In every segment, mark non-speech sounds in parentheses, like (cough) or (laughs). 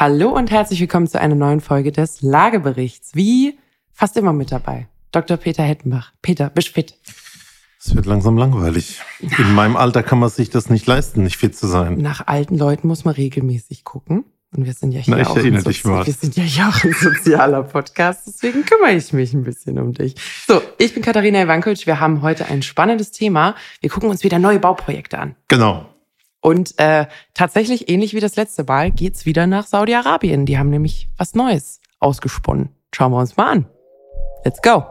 Hallo und herzlich willkommen zu einer neuen Folge des Lageberichts. Wie fast immer mit dabei. Dr. Peter Hettenbach. Peter, bist fit? Es wird langsam langweilig. In meinem Alter kann man sich das nicht leisten, nicht fit zu sein. Nach alten Leuten muss man regelmäßig gucken. Und wir sind ja hier Na, ich auch ein wir sind ja hier auch ein sozialer Podcast, deswegen kümmere ich mich ein bisschen um dich. So, ich bin Katharina Ivankovic. Wir haben heute ein spannendes Thema. Wir gucken uns wieder neue Bauprojekte an. Genau. Und äh, tatsächlich, ähnlich wie das letzte Mal, geht's wieder nach Saudi-Arabien. Die haben nämlich was Neues ausgesponnen. Schauen wir uns mal an. Let's go.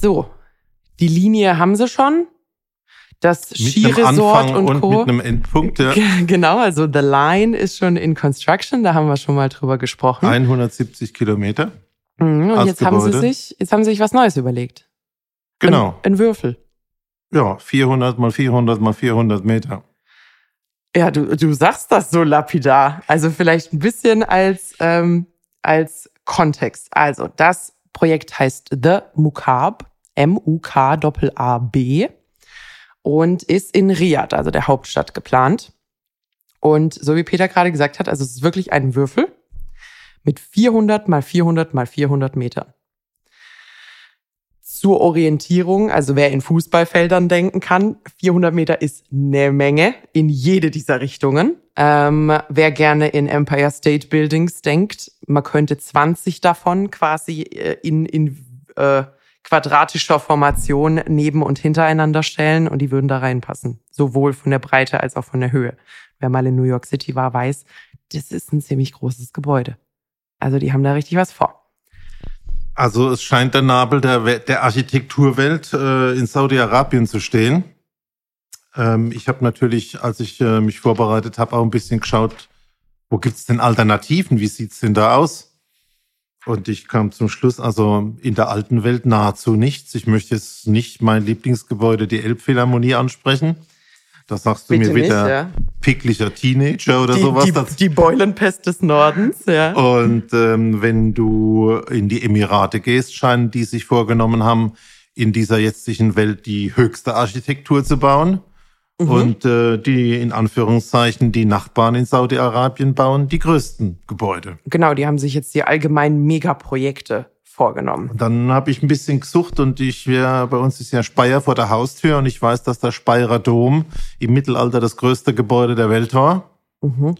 So, die Linie haben sie schon. Das Skiresort und, und Co. mit einem Endpunkt. Ja. Ge- Genau, also The Line ist schon in Construction, da haben wir schon mal drüber gesprochen. 170 Kilometer. Mhm, und jetzt haben sie sich, jetzt haben sie sich was Neues überlegt. Genau. Ein, ein Würfel. Ja, 400 mal 400 mal 400 Meter. Ja, du, du sagst das so lapidar. Also vielleicht ein bisschen als, ähm, als Kontext. Also das Projekt heißt The Mukab, M-U-K-A-B und ist in Riyadh, also der Hauptstadt, geplant. Und so wie Peter gerade gesagt hat, also es ist wirklich ein Würfel mit 400 mal 400 mal 400 Metern. Zur Orientierung, also wer in Fußballfeldern denken kann, 400 Meter ist eine Menge in jede dieser Richtungen. Ähm, wer gerne in Empire State Buildings denkt, man könnte 20 davon quasi äh, in, in äh, quadratischer Formation neben und hintereinander stellen und die würden da reinpassen. Sowohl von der Breite als auch von der Höhe. Wer mal in New York City war, weiß, das ist ein ziemlich großes Gebäude. Also die haben da richtig was vor. Also es scheint der Nabel der, der Architekturwelt äh, in Saudi-Arabien zu stehen. Ähm, ich habe natürlich, als ich äh, mich vorbereitet habe, auch ein bisschen geschaut, wo gibt's denn Alternativen? Wie sieht's denn da aus? Und ich kam zum Schluss, also in der alten Welt nahezu nichts. Ich möchte jetzt nicht mein Lieblingsgebäude, die Elbphilharmonie, ansprechen. Da sagst du Bitte mir nicht, wieder ja. picklicher Teenager oder Die, sowas. die, Das- die Beulenpest des Nordens, ja. und ähm, wenn du in die Emirate gehst, scheinen die sich vorgenommen haben, in dieser jetzigen Welt die höchste Architektur zu bauen. Mhm. Und äh, die in Anführungszeichen die Nachbarn in Saudi-Arabien bauen die größten Gebäude. Genau, die haben sich jetzt die allgemeinen Megaprojekte vorgenommen. Dann habe ich ein bisschen gesucht und ich ja, bei uns ist ja Speyer vor der Haustür und ich weiß, dass der Speyerer Dom im Mittelalter das größte Gebäude der Welt war. Mhm.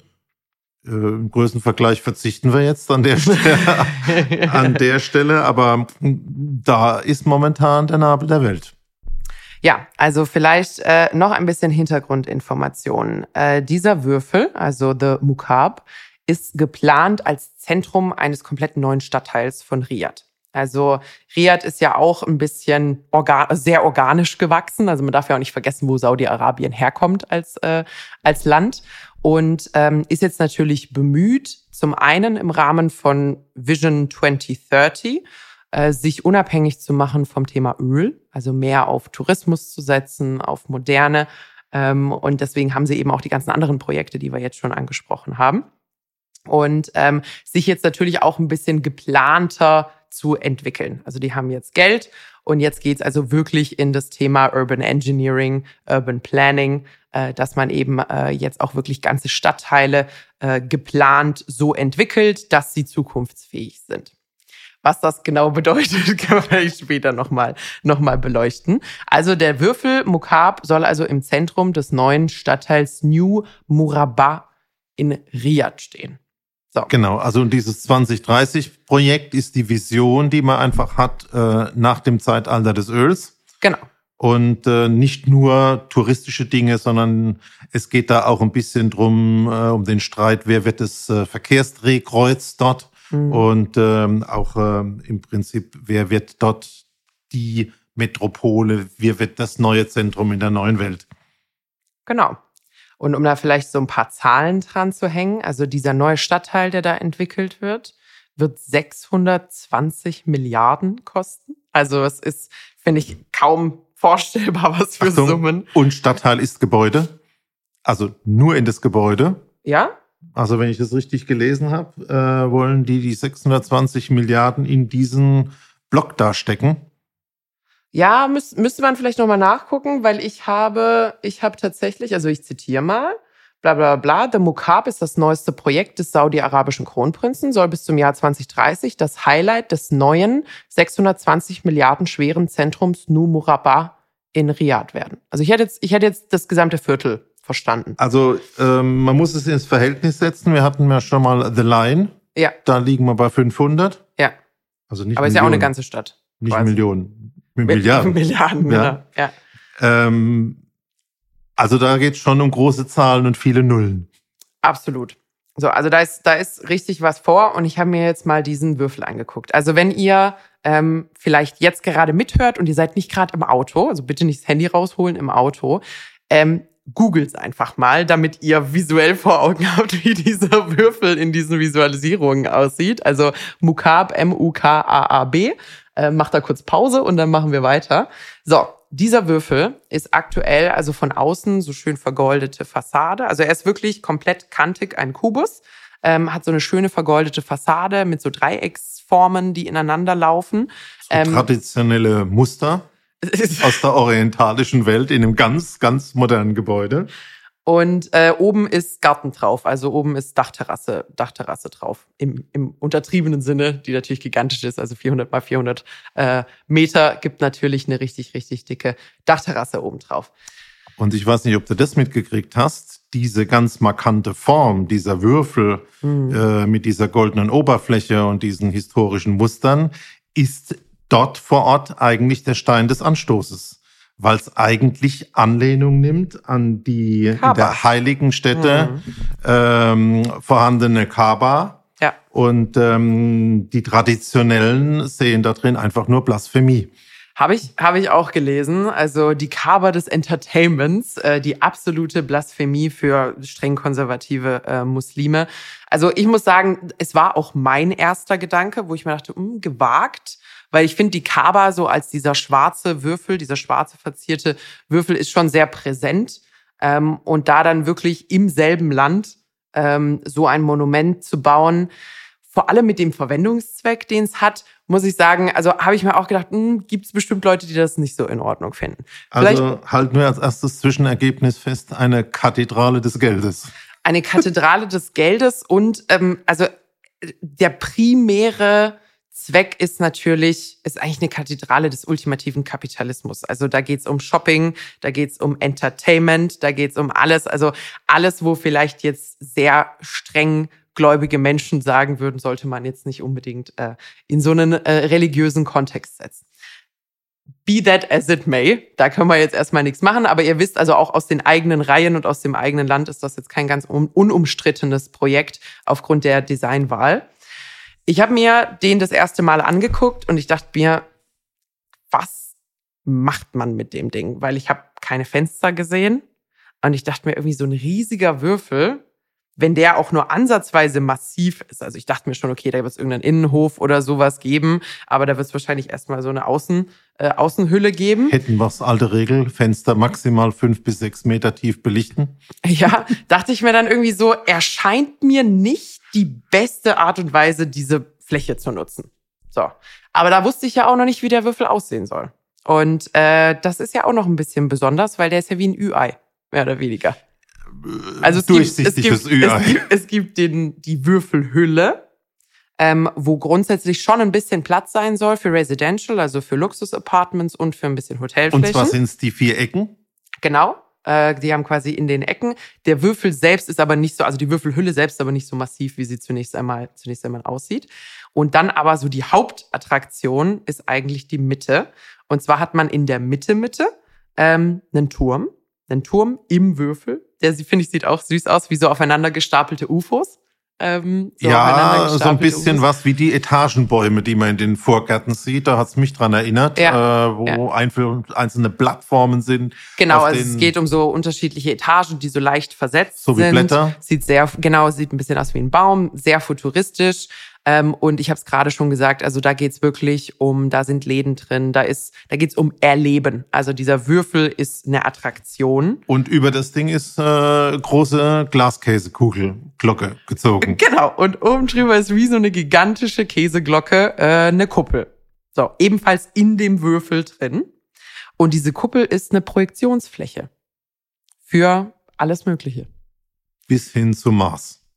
Äh, Im Größenvergleich verzichten wir jetzt an der (laughs) Stelle. an der Stelle, aber da ist momentan der Nabel der Welt. Ja, also vielleicht äh, noch ein bisschen Hintergrundinformationen. Äh, dieser Würfel, also The Mukab, ist geplant als Zentrum eines kompletten neuen Stadtteils von Riyadh. Also Riyadh ist ja auch ein bisschen orga sehr organisch gewachsen. Also man darf ja auch nicht vergessen, wo Saudi-Arabien herkommt als, äh, als Land. Und ähm, ist jetzt natürlich bemüht, zum einen im Rahmen von Vision 2030, äh, sich unabhängig zu machen vom Thema Öl, also mehr auf Tourismus zu setzen, auf moderne. Ähm, und deswegen haben sie eben auch die ganzen anderen Projekte, die wir jetzt schon angesprochen haben. Und ähm, sich jetzt natürlich auch ein bisschen geplanter zu entwickeln. Also die haben jetzt Geld und jetzt geht's also wirklich in das Thema Urban Engineering, Urban Planning, äh, dass man eben äh, jetzt auch wirklich ganze Stadtteile äh, geplant so entwickelt, dass sie zukunftsfähig sind. Was das genau (laughs) bedeutet, wir vielleicht später nochmal noch mal beleuchten. Also der Würfel Mukab soll also im Zentrum des neuen Stadtteils New Murabba in Riyadh stehen. So. Genau, also dieses 2030-Projekt ist die Vision, die man einfach hat äh, nach dem Zeitalter des Öls. Genau. Und äh, nicht nur touristische Dinge, sondern es geht da auch ein bisschen drum, äh, um den Streit, wer wird das äh, Verkehrsdrehkreuz dort Mhm. und ähm, auch ähm, im Prinzip, wer wird dort die Metropole, wer wird das neue Zentrum in der neuen Welt. Genau. Und um da vielleicht so ein paar Zahlen dran zu hängen, also dieser neue Stadtteil, der da entwickelt wird, wird 620 Milliarden kosten. Also es ist, finde ich, kaum vorstellbar, was für Achtung, Summen. Und Stadtteil ist Gebäude, also nur in das Gebäude. Ja? Also wenn ich das richtig gelesen habe, äh, wollen die die 620 Milliarden in diesen Block da stecken. Ja, müß, müsste man vielleicht nochmal nachgucken, weil ich habe, ich habe tatsächlich, also ich zitiere mal, bla bla bla, The Mukab ist das neueste Projekt des saudi-arabischen Kronprinzen, soll bis zum Jahr 2030 das Highlight des neuen 620 Milliarden schweren Zentrums Nu Murabba in Riyadh werden. Also ich hätte jetzt, ich hätte jetzt das gesamte Viertel verstanden. Also ähm, man muss es ins Verhältnis setzen. Wir hatten ja schon mal The Line. Ja. Da liegen wir bei 500. Ja. Also nicht Aber ist ja auch eine ganze Stadt. Nicht quasi. Millionen. Milliarden. (laughs) Milliarden, Ja. genau. Ja. Ähm, also da geht es schon um große Zahlen und viele Nullen. Absolut. So, also da ist, da ist richtig was vor und ich habe mir jetzt mal diesen Würfel angeguckt. Also wenn ihr ähm, vielleicht jetzt gerade mithört und ihr seid nicht gerade im Auto, also bitte nicht das Handy rausholen im Auto, ähm, googelt einfach mal, damit ihr visuell vor Augen (laughs) habt, wie dieser Würfel in diesen Visualisierungen aussieht. Also Mukab, M-U-K-A-A-B. Äh, macht da kurz Pause und dann machen wir weiter. So, dieser Würfel ist aktuell also von außen so schön vergoldete Fassade. Also er ist wirklich komplett kantig, ein Kubus. Ähm, hat so eine schöne vergoldete Fassade mit so Dreiecksformen, die ineinander laufen. So Ähm, traditionelle Muster (laughs) aus der orientalischen Welt in einem ganz, ganz modernen Gebäude. Und äh, oben ist Garten drauf, also oben ist Dachterrasse, Dachterrasse drauf. Im, Im untertriebenen Sinne, die natürlich gigantisch ist, also 400 mal 400 äh, Meter, gibt natürlich eine richtig, richtig dicke Dachterrasse oben drauf. Und ich weiß nicht, ob du das mitgekriegt hast. Diese ganz markante Form dieser Würfel Hm. äh, mit dieser goldenen Oberfläche und diesen historischen Mustern ist dort vor Ort eigentlich der Stein des Anstoßes. Weil es eigentlich Anlehnung nimmt an die in Kaaba. der heiligen Stätte Mhm. ähm, vorhandene Kaaba. Ja. Und ähm, die Traditionellen sehen da drin einfach nur Blasphemie. Habe ich, habe ich auch gelesen. Also die Kaber des Entertainments, äh, die absolute Blasphemie für streng konservative äh, Muslime. Also ich muss sagen, es war auch mein erster Gedanke, wo ich mir dachte, hm, gewagt, weil ich finde, die Kaaba so als dieser schwarze Würfel, dieser schwarze verzierte Würfel ist schon sehr präsent. Ähm, und da dann wirklich im selben Land ähm, so ein Monument zu bauen, vor allem mit dem Verwendungszweck, den es hat, muss ich sagen, also habe ich mir auch gedacht, gibt es bestimmt Leute, die das nicht so in Ordnung finden. Vielleicht Also halten wir als erstes Zwischenergebnis fest, eine Kathedrale des Geldes. eine Kathedrale des Geldes und ähm, also äh, der primäre Zweck ist natürlich, ist eigentlich eine Kathedrale des ultimativen Kapitalismus. Also da geht's um Shopping, da geht's um Entertainment, da geht's um alles. Also alles, wo vielleicht jetzt sehr streng gläubige Menschen sagen würden, sollte man jetzt nicht unbedingt äh, in so einen äh, religiösen Kontext setzen. Be that as it may, da können wir jetzt erstmal nichts machen, aber ihr wisst also auch aus den eigenen Reihen und aus dem eigenen Land ist das jetzt kein ganz un unumstrittenes Projekt aufgrund der Designwahl. Ich habe mir den das erste Mal angeguckt und ich dachte mir, was macht man mit dem Ding? Weil ich habe keine Fenster gesehen und ich dachte mir irgendwie so ein riesiger Würfel, wenn der auch nur ansatzweise massiv ist. Also ich dachte mir schon, okay, da wird es irgendeinen Innenhof oder sowas geben, aber da wird es wahrscheinlich erstmal so eine Außen, äh, Außenhülle geben. Hätten wir es alte Regel, Fenster maximal fünf bis sechs Meter tief belichten. Ja, dachte ich mir dann irgendwie so, erscheint mir nicht die beste Art und Weise, diese Fläche zu nutzen. So. Aber da wusste ich ja auch noch nicht, wie der Würfel aussehen soll. Und äh, das ist ja auch noch ein bisschen besonders, weil der ist ja wie ein Ü-Ei, mehr oder weniger. Also es gibt, es Durchsichtiges gibt, es gibt, es gibt den, die Würfelhülle, ähm, wo grundsätzlich schon ein bisschen Platz sein soll für Residential, also für Luxus-Apartments und für ein bisschen Hotelflächen. Und zwar sind es die vier Ecken. Genau. Äh, die haben quasi in den Ecken. Der Würfel selbst ist aber nicht so, also die Würfelhülle selbst ist aber nicht so massiv, wie sie zunächst einmal, zunächst einmal aussieht. Und dann aber so die Hauptattraktion ist eigentlich die Mitte. Und zwar hat man in der Mitte, Mitte, ähm, einen Turm. Einen Turm im Würfel. Der, finde ich, sieht auch süß aus, wie so aufeinander gestapelte UFOs. Ähm, so ja, so ein bisschen UFOs. was wie die Etagenbäume, die man in den Vorgärten sieht. Da hat's mich dran erinnert, Ja, äh, wo einzel- einzelne Plattformen sind. Genau, also es geht um so unterschiedliche Etagen, die so leicht versetzt So wie sind. Blätter? Sieht sehr, genau, sieht ein bisschen aus wie ein Baum, sehr futuristisch. Ähm, und ich habe es gerade schon gesagt, also da geht's wirklich um, da sind Läden drin, da ist, da geht's um Erleben. Also dieser Würfel ist eine Attraktion. Und über das Ding ist äh, große Glaskäsekugel-Glocke gezogen. (laughs) Genau. Und oben drüber ist wie so eine gigantische Käseglocke äh, eine Kuppel. So, ebenfalls in dem Würfel drin. Und diese Kuppel ist eine Projektionsfläche für alles Mögliche. Bis hin zum Mars.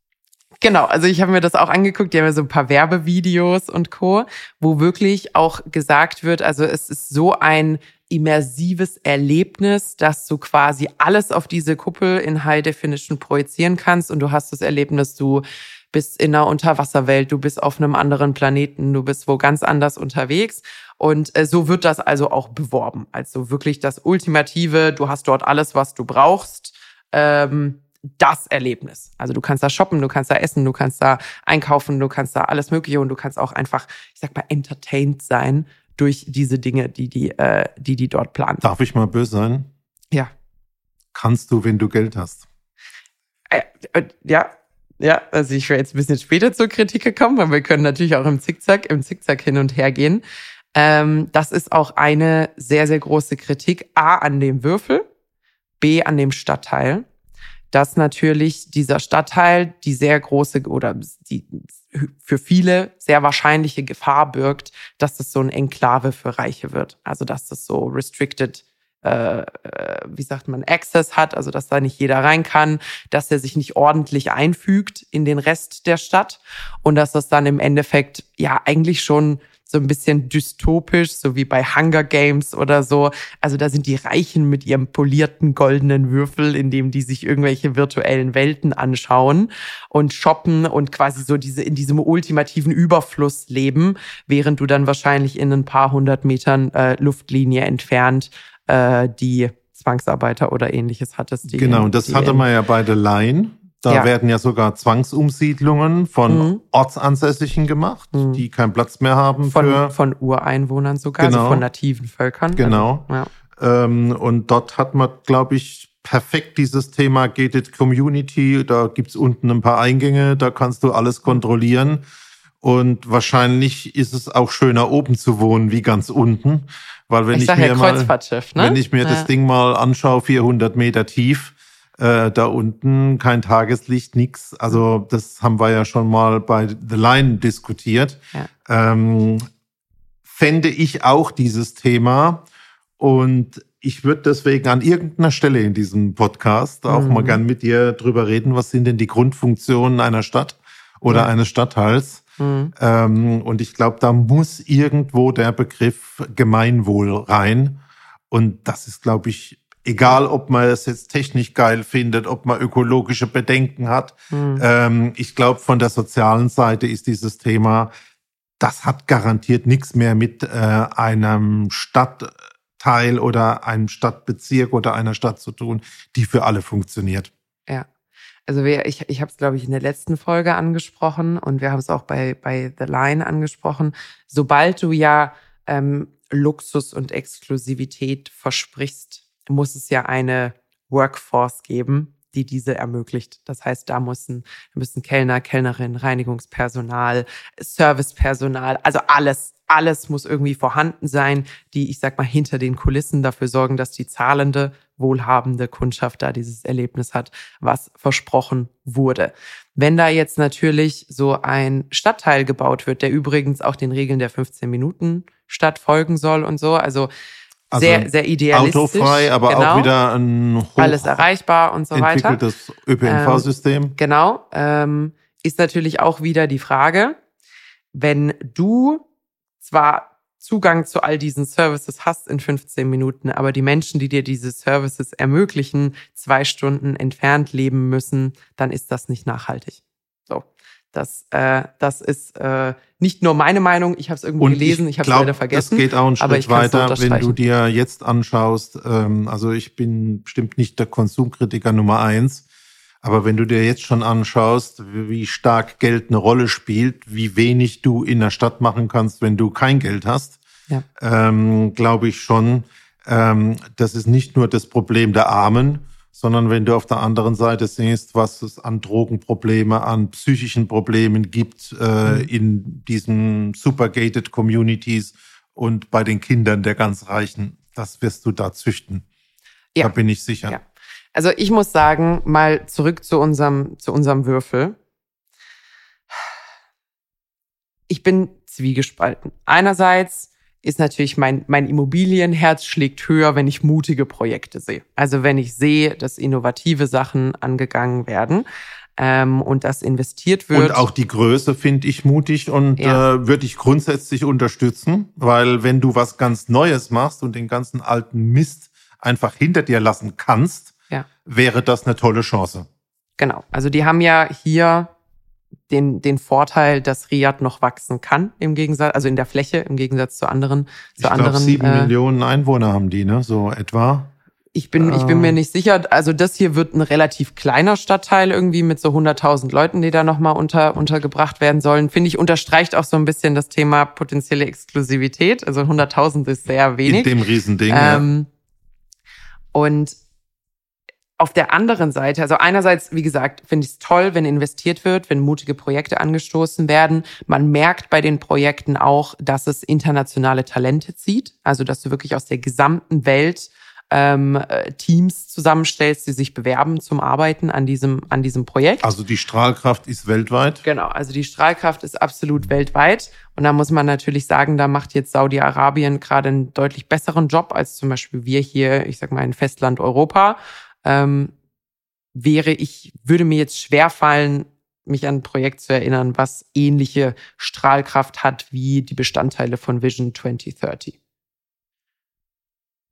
Genau, also ich habe mir das auch angeguckt, die haben ja so ein paar Werbevideos und Co., wo wirklich auch gesagt wird, also es ist so ein immersives Erlebnis, dass du quasi alles auf diese Kuppel in High Definition projizieren kannst und du hast das Erlebnis, du bist in einer Unterwasserwelt, du bist auf einem anderen Planeten, du bist wo ganz anders unterwegs. Und äh, so wird das also auch beworben. Also wirklich das Ultimative, du hast dort alles, was du brauchst. Ähm, das Erlebnis. Also du kannst da shoppen, du kannst da essen, du kannst da einkaufen, du kannst da alles Mögliche und du kannst auch einfach, ich sag mal, entertained sein durch diese Dinge, die die, äh, die, die dort planen. Darf ich mal böse sein? Ja. Kannst du, wenn du Geld hast? Äh, äh, ja, ja, also ich wäre jetzt ein bisschen später zur Kritik gekommen, weil wir können natürlich auch im Zickzack, im Zickzack hin und her gehen. Ähm, das ist auch eine sehr, sehr große Kritik. A an dem Würfel, B an dem Stadtteil dass natürlich dieser Stadtteil die sehr große oder die für viele sehr wahrscheinliche Gefahr birgt, dass das so ein Enklave für Reiche wird. Also dass das so restricted, äh, äh, wie sagt man, Access hat, also dass da nicht jeder rein kann, dass er sich nicht ordentlich einfügt in den Rest der Stadt und dass das dann im Endeffekt ja eigentlich schon so ein bisschen dystopisch, so wie bei Hunger Games oder so. Also da sind die Reichen mit ihrem polierten goldenen Würfel, in dem die sich irgendwelche virtuellen Welten anschauen und shoppen und quasi so diese in diesem ultimativen Überfluss leben, während du dann wahrscheinlich in ein paar hundert Metern äh, Luftlinie entfernt äh, die Zwangsarbeiter oder ähnliches hattest. genau, und das hatte man ja bei The Line. Da ja. werden ja sogar Zwangsumsiedlungen von mhm. Ortsansässigen gemacht, mhm. die keinen Platz mehr haben von, für von Ureinwohnern sogar, also genau. also von nativen Völkern. Genau. Also, ja. ähm, und dort hat man, glaube ich, perfekt dieses Thema Gated Community. Da gibt's unten ein paar Eingänge, da kannst du alles kontrollieren. Und wahrscheinlich ist es auch schöner, oben zu wohnen wie ganz unten. Weil wenn ich, ich mir ja mal, ne? wenn ich mir ja. das Ding mal anschaue, 400 Meter tief, äh, da unten kein Tageslicht, nix. Also das haben wir ja schon mal bei The Line diskutiert. Ja. Ähm, fände ich auch dieses Thema und ich würde deswegen an irgendeiner Stelle in diesem Podcast auch mhm. mal gern mit dir drüber reden, was sind denn die Grundfunktionen einer Stadt oder ja. eines Stadtteils. Mhm. Ähm, und ich glaube, da muss irgendwo der Begriff Gemeinwohl rein. Und das ist, glaube ich, Egal, ob man es jetzt technisch geil findet, ob man ökologische Bedenken hat. Mhm. Ähm, ich glaube, von der sozialen Seite ist dieses Thema, das hat garantiert nichts mehr mit äh, einem Stadtteil oder einem Stadtbezirk oder einer Stadt zu tun, die für alle funktioniert. Ja. Also wir, ich, ich habe es, glaube ich, in der letzten Folge angesprochen und wir haben es auch bei, bei The Line angesprochen. Sobald du ja ähm, Luxus und Exklusivität versprichst, muss es ja eine Workforce geben, die diese ermöglicht. Das heißt, da müssen, müssen Kellner, Kellnerin, Reinigungspersonal, Servicepersonal, also alles, alles muss irgendwie vorhanden sein, die, ich sag mal, hinter den Kulissen dafür sorgen, dass die zahlende, wohlhabende Kundschaft da dieses Erlebnis hat, was versprochen wurde. Wenn da jetzt natürlich so ein Stadtteil gebaut wird, der übrigens auch den Regeln der 15 Minuten Stadt folgen soll und so, also also sehr, sehr idealistisch. Autofrei, aber genau. auch wieder ein hoch alles erreichbar und so weiter. Entwickeltes ÖPNV-System. Ähm, genau. Ähm, ist natürlich auch wieder die Frage, wenn du zwar Zugang zu all diesen Services hast in 15 Minuten, aber die Menschen, die dir diese Services ermöglichen, zwei Stunden entfernt leben müssen, dann ist das nicht nachhaltig. So. Das, äh, das ist äh, nicht nur meine Meinung, ich habe es irgendwo und gelesen, ich, ich habe es leider vergessen. Es geht auch einen Schritt weiter, wenn du dir jetzt anschaust, ähm, also ich bin bestimmt nicht der Konsumkritiker Nummer eins, aber wenn du dir jetzt schon anschaust, wie stark Geld eine Rolle spielt, wie wenig du in der Stadt machen kannst, wenn du kein Geld hast, ja. ähm, glaube ich schon, ähm, das ist nicht nur das Problem der Armen, sondern wenn du auf der anderen Seite siehst, was es an Drogenprobleme, an psychischen Problemen gibt äh, mhm. in diesen supergated Communities und bei den Kindern der ganz Reichen, das wirst du da züchten. Ja. Da bin ich sicher. Ja. Also ich muss sagen, mal zurück zu unserem, zu unserem Würfel. Ich bin zwiegespalten. Einerseits ist natürlich mein, mein Immobilienherz schlägt höher, wenn ich mutige Projekte sehe. Also wenn ich sehe, dass innovative Sachen angegangen werden ähm, und das investiert wird. Und auch die Größe finde ich mutig und ja. äh, würde ich grundsätzlich unterstützen, weil wenn du was ganz Neues machst und den ganzen alten Mist einfach hinter dir lassen kannst, ja. wäre das eine tolle Chance. Genau. Also die haben ja hier den, den Vorteil, dass Riyadh noch wachsen kann, im Gegensatz, also in der Fläche, im Gegensatz zu anderen. Zu ich anderen sieben äh, Millionen Einwohner haben die, ne? So etwa. Ich bin, ich bin mir äh. nicht sicher. Also das hier wird ein relativ kleiner Stadtteil irgendwie mit so 100.000 Leuten, die da nochmal unter, untergebracht werden sollen. Finde ich, unterstreicht auch so ein bisschen das Thema potenzielle Exklusivität. Also 100.000 ist sehr wenig. In dem Riesending, ähm, ja. Und auf der anderen Seite, also einerseits, wie gesagt, finde ich es toll, wenn investiert wird, wenn mutige Projekte angestoßen werden. Man merkt bei den Projekten auch, dass es internationale Talente zieht, also dass du wirklich aus der gesamten Welt ähm, äh, Teams zusammenstellst, die sich bewerben zum Arbeiten an diesem, an diesem Projekt. Also die Strahlkraft ist weltweit? Genau, also die Strahlkraft ist absolut weltweit. Und da muss man natürlich sagen, da macht jetzt Saudi-Arabien gerade einen deutlich besseren Job als zum Beispiel wir hier, ich sag mal, in Festland Europa ähm, wäre ich, würde mir jetzt schwer fallen, mich an ein Projekt zu erinnern, was ähnliche Strahlkraft hat wie die Bestandteile von Vision 2030.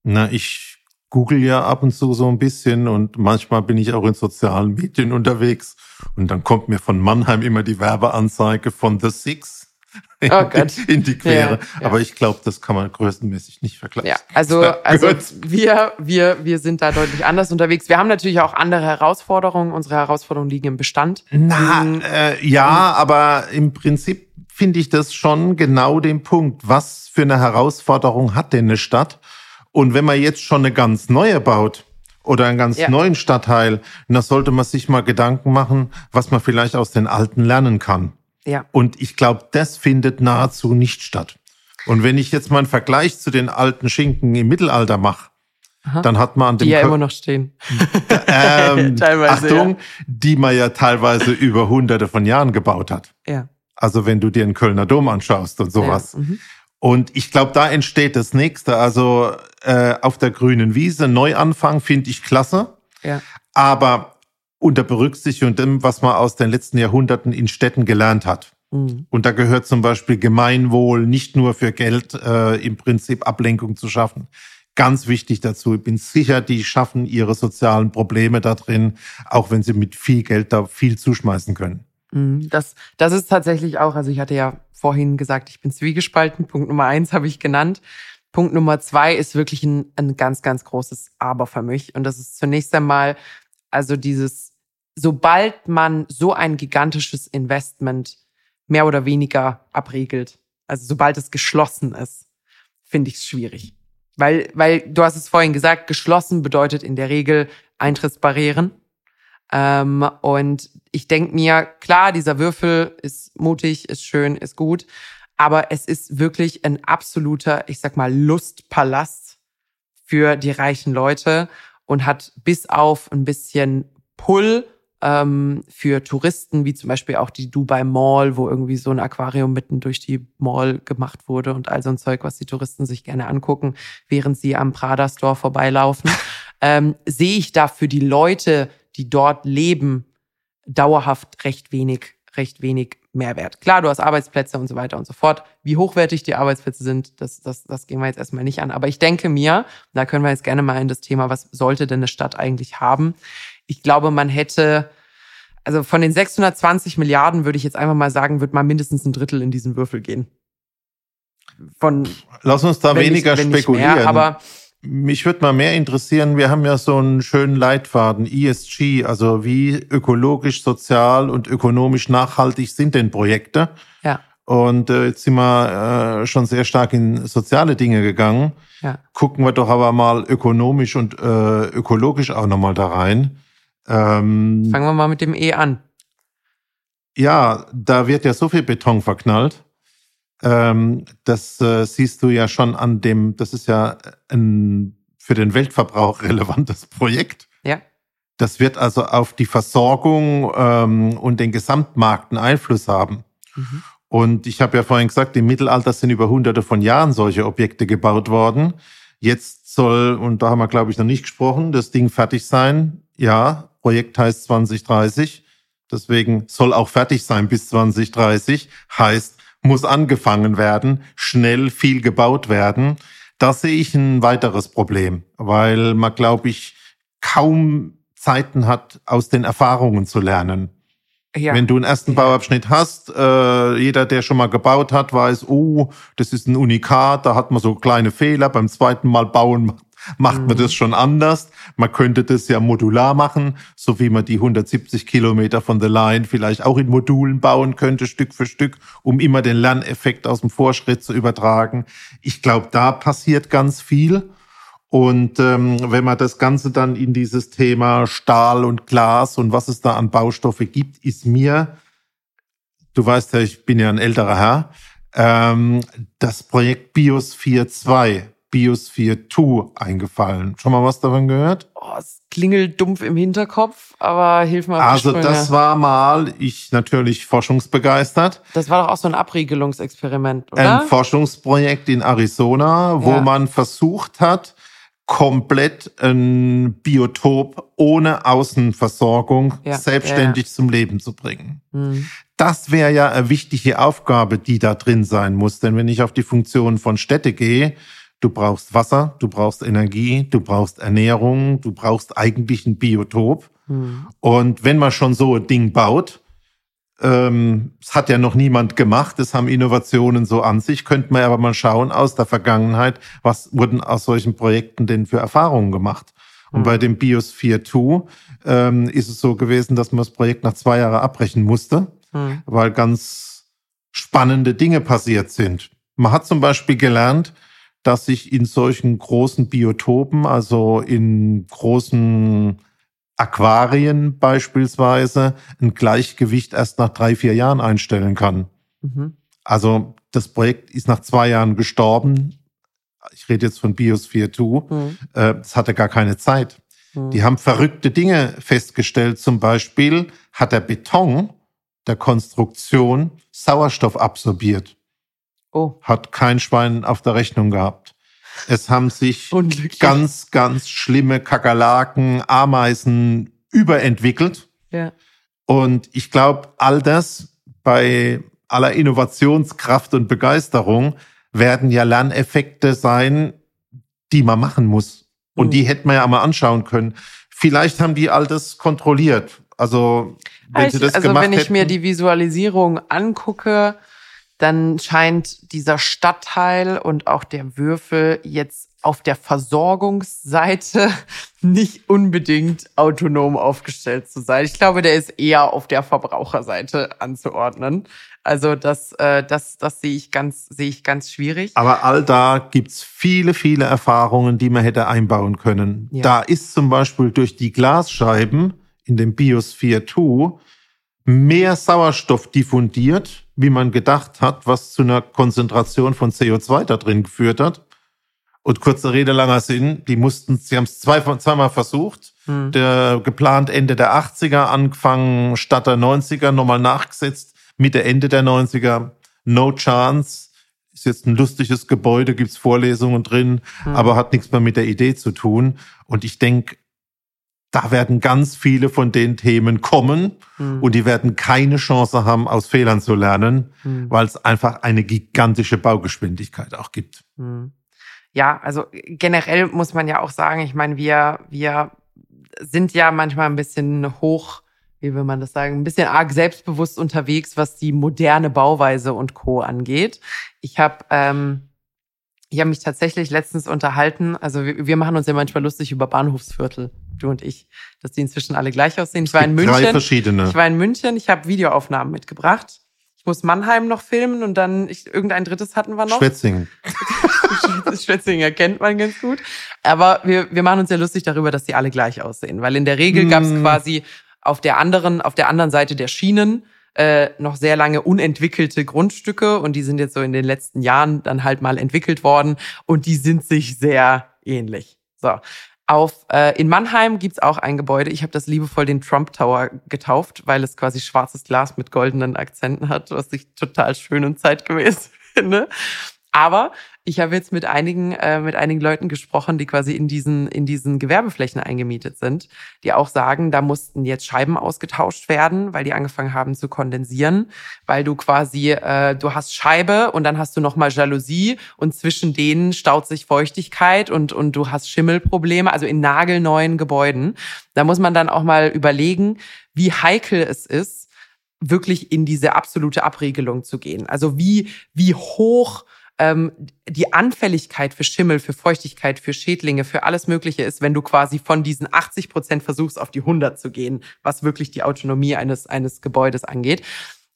Na, ich google ja ab und zu so ein bisschen und manchmal bin ich auch in sozialen Medien unterwegs und dann kommt mir von Mannheim immer die Werbeanzeige von The Six in, (laughs) oh Gott. in die Quere. Ja, ja. Aber ich glaube, das kann man größenmäßig nicht vergleichen. Ja, also, (laughs) also wir, wir, wir sind da deutlich anders unterwegs. Wir haben natürlich auch andere Herausforderungen. Unsere Herausforderungen liegen im Bestand. Na, mhm. äh, ja, aber im Prinzip finde ich das schon genau den Punkt. Was für eine Herausforderung hat denn eine Stadt? Und wenn man jetzt schon eine ganz neue baut, oder einen ganz ja. neuen Stadtteil, dann sollte man sich mal Gedanken machen, was man vielleicht aus den alten lernen kann. Ja. Und ich glaube, das findet nahezu nicht statt. Und wenn ich jetzt mal einen Vergleich zu den alten Schinken im Mittelalter mache, dann hat man an dem die ja immer noch stehen. (laughs) ähm, teilweise, Achtung, ja. die man ja teilweise über hunderte von Jahren gebaut hat. Ja. Also wenn du dir den Kölner Dom anschaust und sowas. Ja. Mhm. Und ich glaube, da entsteht das nächste. Also äh, auf der grünen Wiese Neuanfang finde ich klasse. Ja. Aber unter Berücksichtigung dem, was man aus den letzten Jahrhunderten in Städten gelernt hat. Mhm. Und da gehört zum Beispiel Gemeinwohl, nicht nur für Geld äh, im Prinzip Ablenkung zu schaffen. Ganz wichtig dazu. Ich bin sicher, die schaffen ihre sozialen Probleme da drin, auch wenn sie mit viel Geld da viel zuschmeißen können. Mhm. Das, das ist tatsächlich auch, also ich hatte ja vorhin gesagt, ich bin zwiegespalten. Punkt Nummer eins habe ich genannt. Punkt Nummer zwei ist wirklich ein, ein ganz, ganz großes Aber für mich. Und das ist zunächst einmal, also dieses sobald man so ein gigantisches Investment mehr oder weniger abregelt, also sobald es geschlossen ist, finde ich es schwierig. Weil, weil du hast es vorhin gesagt, geschlossen bedeutet in der Regel Eintrittsbarrieren. Ähm, und ich denke mir, klar, dieser Würfel ist mutig, ist schön, ist gut, aber es ist wirklich ein absoluter, ich sag mal, Lustpalast für die reichen Leute und hat bis auf ein bisschen Pull ähm, für Touristen, wie zum Beispiel auch die Dubai Mall, wo irgendwie so ein Aquarium mitten durch die Mall gemacht wurde und all so ein Zeug, was die Touristen sich gerne angucken, während sie am Prada Store vorbeilaufen, (laughs) ähm, sehe ich da für die Leute, die dort leben, dauerhaft recht wenig, recht wenig Mehrwert. Klar, du hast Arbeitsplätze und so weiter und so fort. Wie hochwertig die Arbeitsplätze sind, das, das, das gehen wir jetzt erstmal nicht an. Aber ich denke mir, da können wir jetzt gerne mal in das Thema, was sollte denn eine Stadt eigentlich haben? ich glaube, man hätte, also von den 620 Milliarden würde ich jetzt einfach mal sagen, wird mal mindestens ein Drittel in diesen Würfel gehen. Von, Lass uns da weniger nicht, spekulieren. Mehr, aber mich würde mal mehr interessieren, wir haben ja so einen schönen Leitfaden, ESG, also wie ökologisch, sozial und ökonomisch nachhaltig sind denn Projekte? Ja. Und äh, jetzt sind wir äh, schon sehr stark in soziale Dinge gegangen. Ja. Gucken wir doch aber mal ökonomisch und äh, ökologisch auch nochmal da rein. Ähm, Fangen wir mal mit dem E an. Ja, da wird ja so viel Beton verknallt. Ähm, das äh, siehst du ja schon an dem, das ist ja ein für den Weltverbrauch (laughs) relevantes Projekt. Ja. Das wird also auf die Versorgung ähm, und den Gesamtmarkt einen Einfluss haben. Mhm. Und ich habe ja vorhin gesagt, im Mittelalter sind über hunderte von Jahren solche Objekte gebaut worden. Jetzt soll, und da haben wir, glaube ich, noch nicht gesprochen, das Ding fertig sein. Ja, Projekt heißt 2030. Deswegen soll auch fertig sein bis 2030. Heißt, muss angefangen werden, schnell viel gebaut werden. Da sehe ich ein weiteres Problem, weil man, glaube ich, kaum Zeiten hat, aus den Erfahrungen zu lernen. Ja. Wenn du einen ersten Bauabschnitt hast, äh, jeder, der schon mal gebaut hat, weiß, oh, das ist ein Unikat, da hat man so kleine Fehler. Beim zweiten Mal bauen macht man mhm. das schon anders. Man könnte das ja modular machen, so wie man die 170 Kilometer von The Line vielleicht auch in Modulen bauen könnte, Stück für Stück, um immer den Lerneffekt aus dem Vorschritt zu übertragen. Ich glaube, da passiert ganz viel. Und ähm, wenn man das Ganze dann in dieses Thema Stahl und Glas und was es da an Baustoffe gibt, ist mir, du weißt ja, ich bin ja ein älterer Herr, ähm, das Projekt Biosphere 2 Biosphere 2 eingefallen. Schon mal was davon gehört? Oh, es klingelt dumpf im Hinterkopf, aber hilf mal. Also das war mal, ich natürlich forschungsbegeistert. Das war doch auch so ein Abriegelungsexperiment, oder? Ein Forschungsprojekt in Arizona, wo ja. man versucht hat, komplett ein Biotop ohne Außenversorgung ja, selbstständig ja, ja. zum Leben zu bringen. Mhm. Das wäre ja eine wichtige Aufgabe, die da drin sein muss. Denn wenn ich auf die Funktion von Städte gehe, Du brauchst Wasser, du brauchst Energie, du brauchst Ernährung, du brauchst eigentlich ein Biotop. Mhm. Und wenn man schon so ein Ding baut, ähm, es hat ja noch niemand gemacht, es haben Innovationen so an sich, könnte man aber mal schauen aus der Vergangenheit, was wurden aus solchen Projekten denn für Erfahrungen gemacht. Und mhm. bei dem Biosphere 2 ähm, ist es so gewesen, dass man das Projekt nach zwei Jahren abbrechen musste, mhm. weil ganz spannende Dinge passiert sind. Man hat zum Beispiel gelernt, dass sich in solchen großen Biotopen, also in großen Aquarien beispielsweise, ein Gleichgewicht erst nach drei, vier Jahren einstellen kann. Mhm. Also das Projekt ist nach zwei Jahren gestorben. Ich rede jetzt von Biosphere 2. Mhm. Äh, es hatte gar keine Zeit. Mhm. Die haben verrückte Dinge festgestellt. Zum Beispiel hat der Beton der Konstruktion Sauerstoff absorbiert. Oh. Hat kein Schwein auf der Rechnung gehabt. Es haben sich ganz, ganz schlimme Kakerlaken, Ameisen überentwickelt. Ja. Und ich glaube, all das bei aller Innovationskraft und Begeisterung werden ja Lerneffekte sein, die man machen muss. Und mhm. die hätte man ja mal anschauen können. Vielleicht haben die all das kontrolliert. Also, wenn ich, sie das also gemacht wenn ich hätten, mir die Visualisierung angucke, dann scheint dieser Stadtteil und auch der Würfel jetzt auf der Versorgungsseite (laughs) nicht unbedingt autonom aufgestellt zu sein. Ich glaube, der ist eher auf der Verbraucherseite anzuordnen. Also das, äh, das, das sehe ich ganz, sehe ich ganz schwierig. Aber all da gibt's viele, viele Erfahrungen, die man hätte einbauen können. Ja. Da ist zum Beispiel durch die Glasscheiben in dem Biosphere 2 mehr Sauerstoff diffundiert, wie man gedacht hat, was zu einer Konzentration von CO2 da drin geführt hat. Und kurze Rede, langer Sinn, die mussten, sie haben es zwei, zweimal versucht, hm. der geplant Ende der 80er, angefangen statt der 90er, nochmal nachgesetzt, Mitte, Ende der 90er, no chance. Ist jetzt ein lustiges Gebäude, gibt's Vorlesungen drin, hm. aber hat nichts mehr mit der Idee zu tun. Und ich denke, da werden ganz viele von den Themen kommen mhm. und die werden keine Chance haben, aus Fehlern zu lernen, mhm. weil es einfach eine gigantische Baugeschwindigkeit auch gibt. Mhm. Ja, also generell muss man ja auch sagen, ich meine, wir, wir sind ja manchmal ein bisschen hoch, wie will man das sagen, ein bisschen arg selbstbewusst unterwegs, was die moderne Bauweise und Co. angeht. Ich habe ähm, ich habe mich tatsächlich letztens unterhalten. Also wir, wir machen uns ja manchmal lustig über Bahnhofsviertel, du und ich, dass die inzwischen alle gleich aussehen. Ich war in München. Drei verschiedene. Ich war in München. Ich habe Videoaufnahmen mitgebracht. Ich muss Mannheim noch filmen und dann ich, irgendein drittes hatten wir noch. Schwetzingen. (laughs) Schwetzingen kennt man ganz gut. Aber wir, wir machen uns ja lustig darüber, dass die alle gleich aussehen, weil in der Regel mm. gab es quasi auf der anderen auf der anderen Seite der Schienen äh, noch sehr lange unentwickelte Grundstücke und die sind jetzt so in den letzten Jahren dann halt mal entwickelt worden und die sind sich sehr ähnlich. So. Auf, äh, in Mannheim gibt's auch ein Gebäude. Ich habe das liebevoll den Trump Tower getauft, weil es quasi schwarzes Glas mit goldenen Akzenten hat, was ich total schön und zeitgemäß (laughs) finde. Aber ich habe jetzt mit einigen, äh, mit einigen Leuten gesprochen, die quasi in diesen, in diesen Gewerbeflächen eingemietet sind, die auch sagen, da mussten jetzt Scheiben ausgetauscht werden, weil die angefangen haben zu kondensieren, weil du quasi, äh, du hast Scheibe und dann hast du nochmal Jalousie und zwischen denen staut sich Feuchtigkeit und, und du hast Schimmelprobleme, also in nagelneuen Gebäuden. Da muss man dann auch mal überlegen, wie heikel es ist, wirklich in diese absolute Abregelung zu gehen. Also wie, wie hoch ähm, die Anfälligkeit für Schimmel, für Feuchtigkeit, für Schädlinge, für alles Mögliche ist, wenn du quasi von diesen 80 Prozent versuchst, auf die 100 zu gehen, was wirklich die Autonomie eines, eines Gebäudes angeht.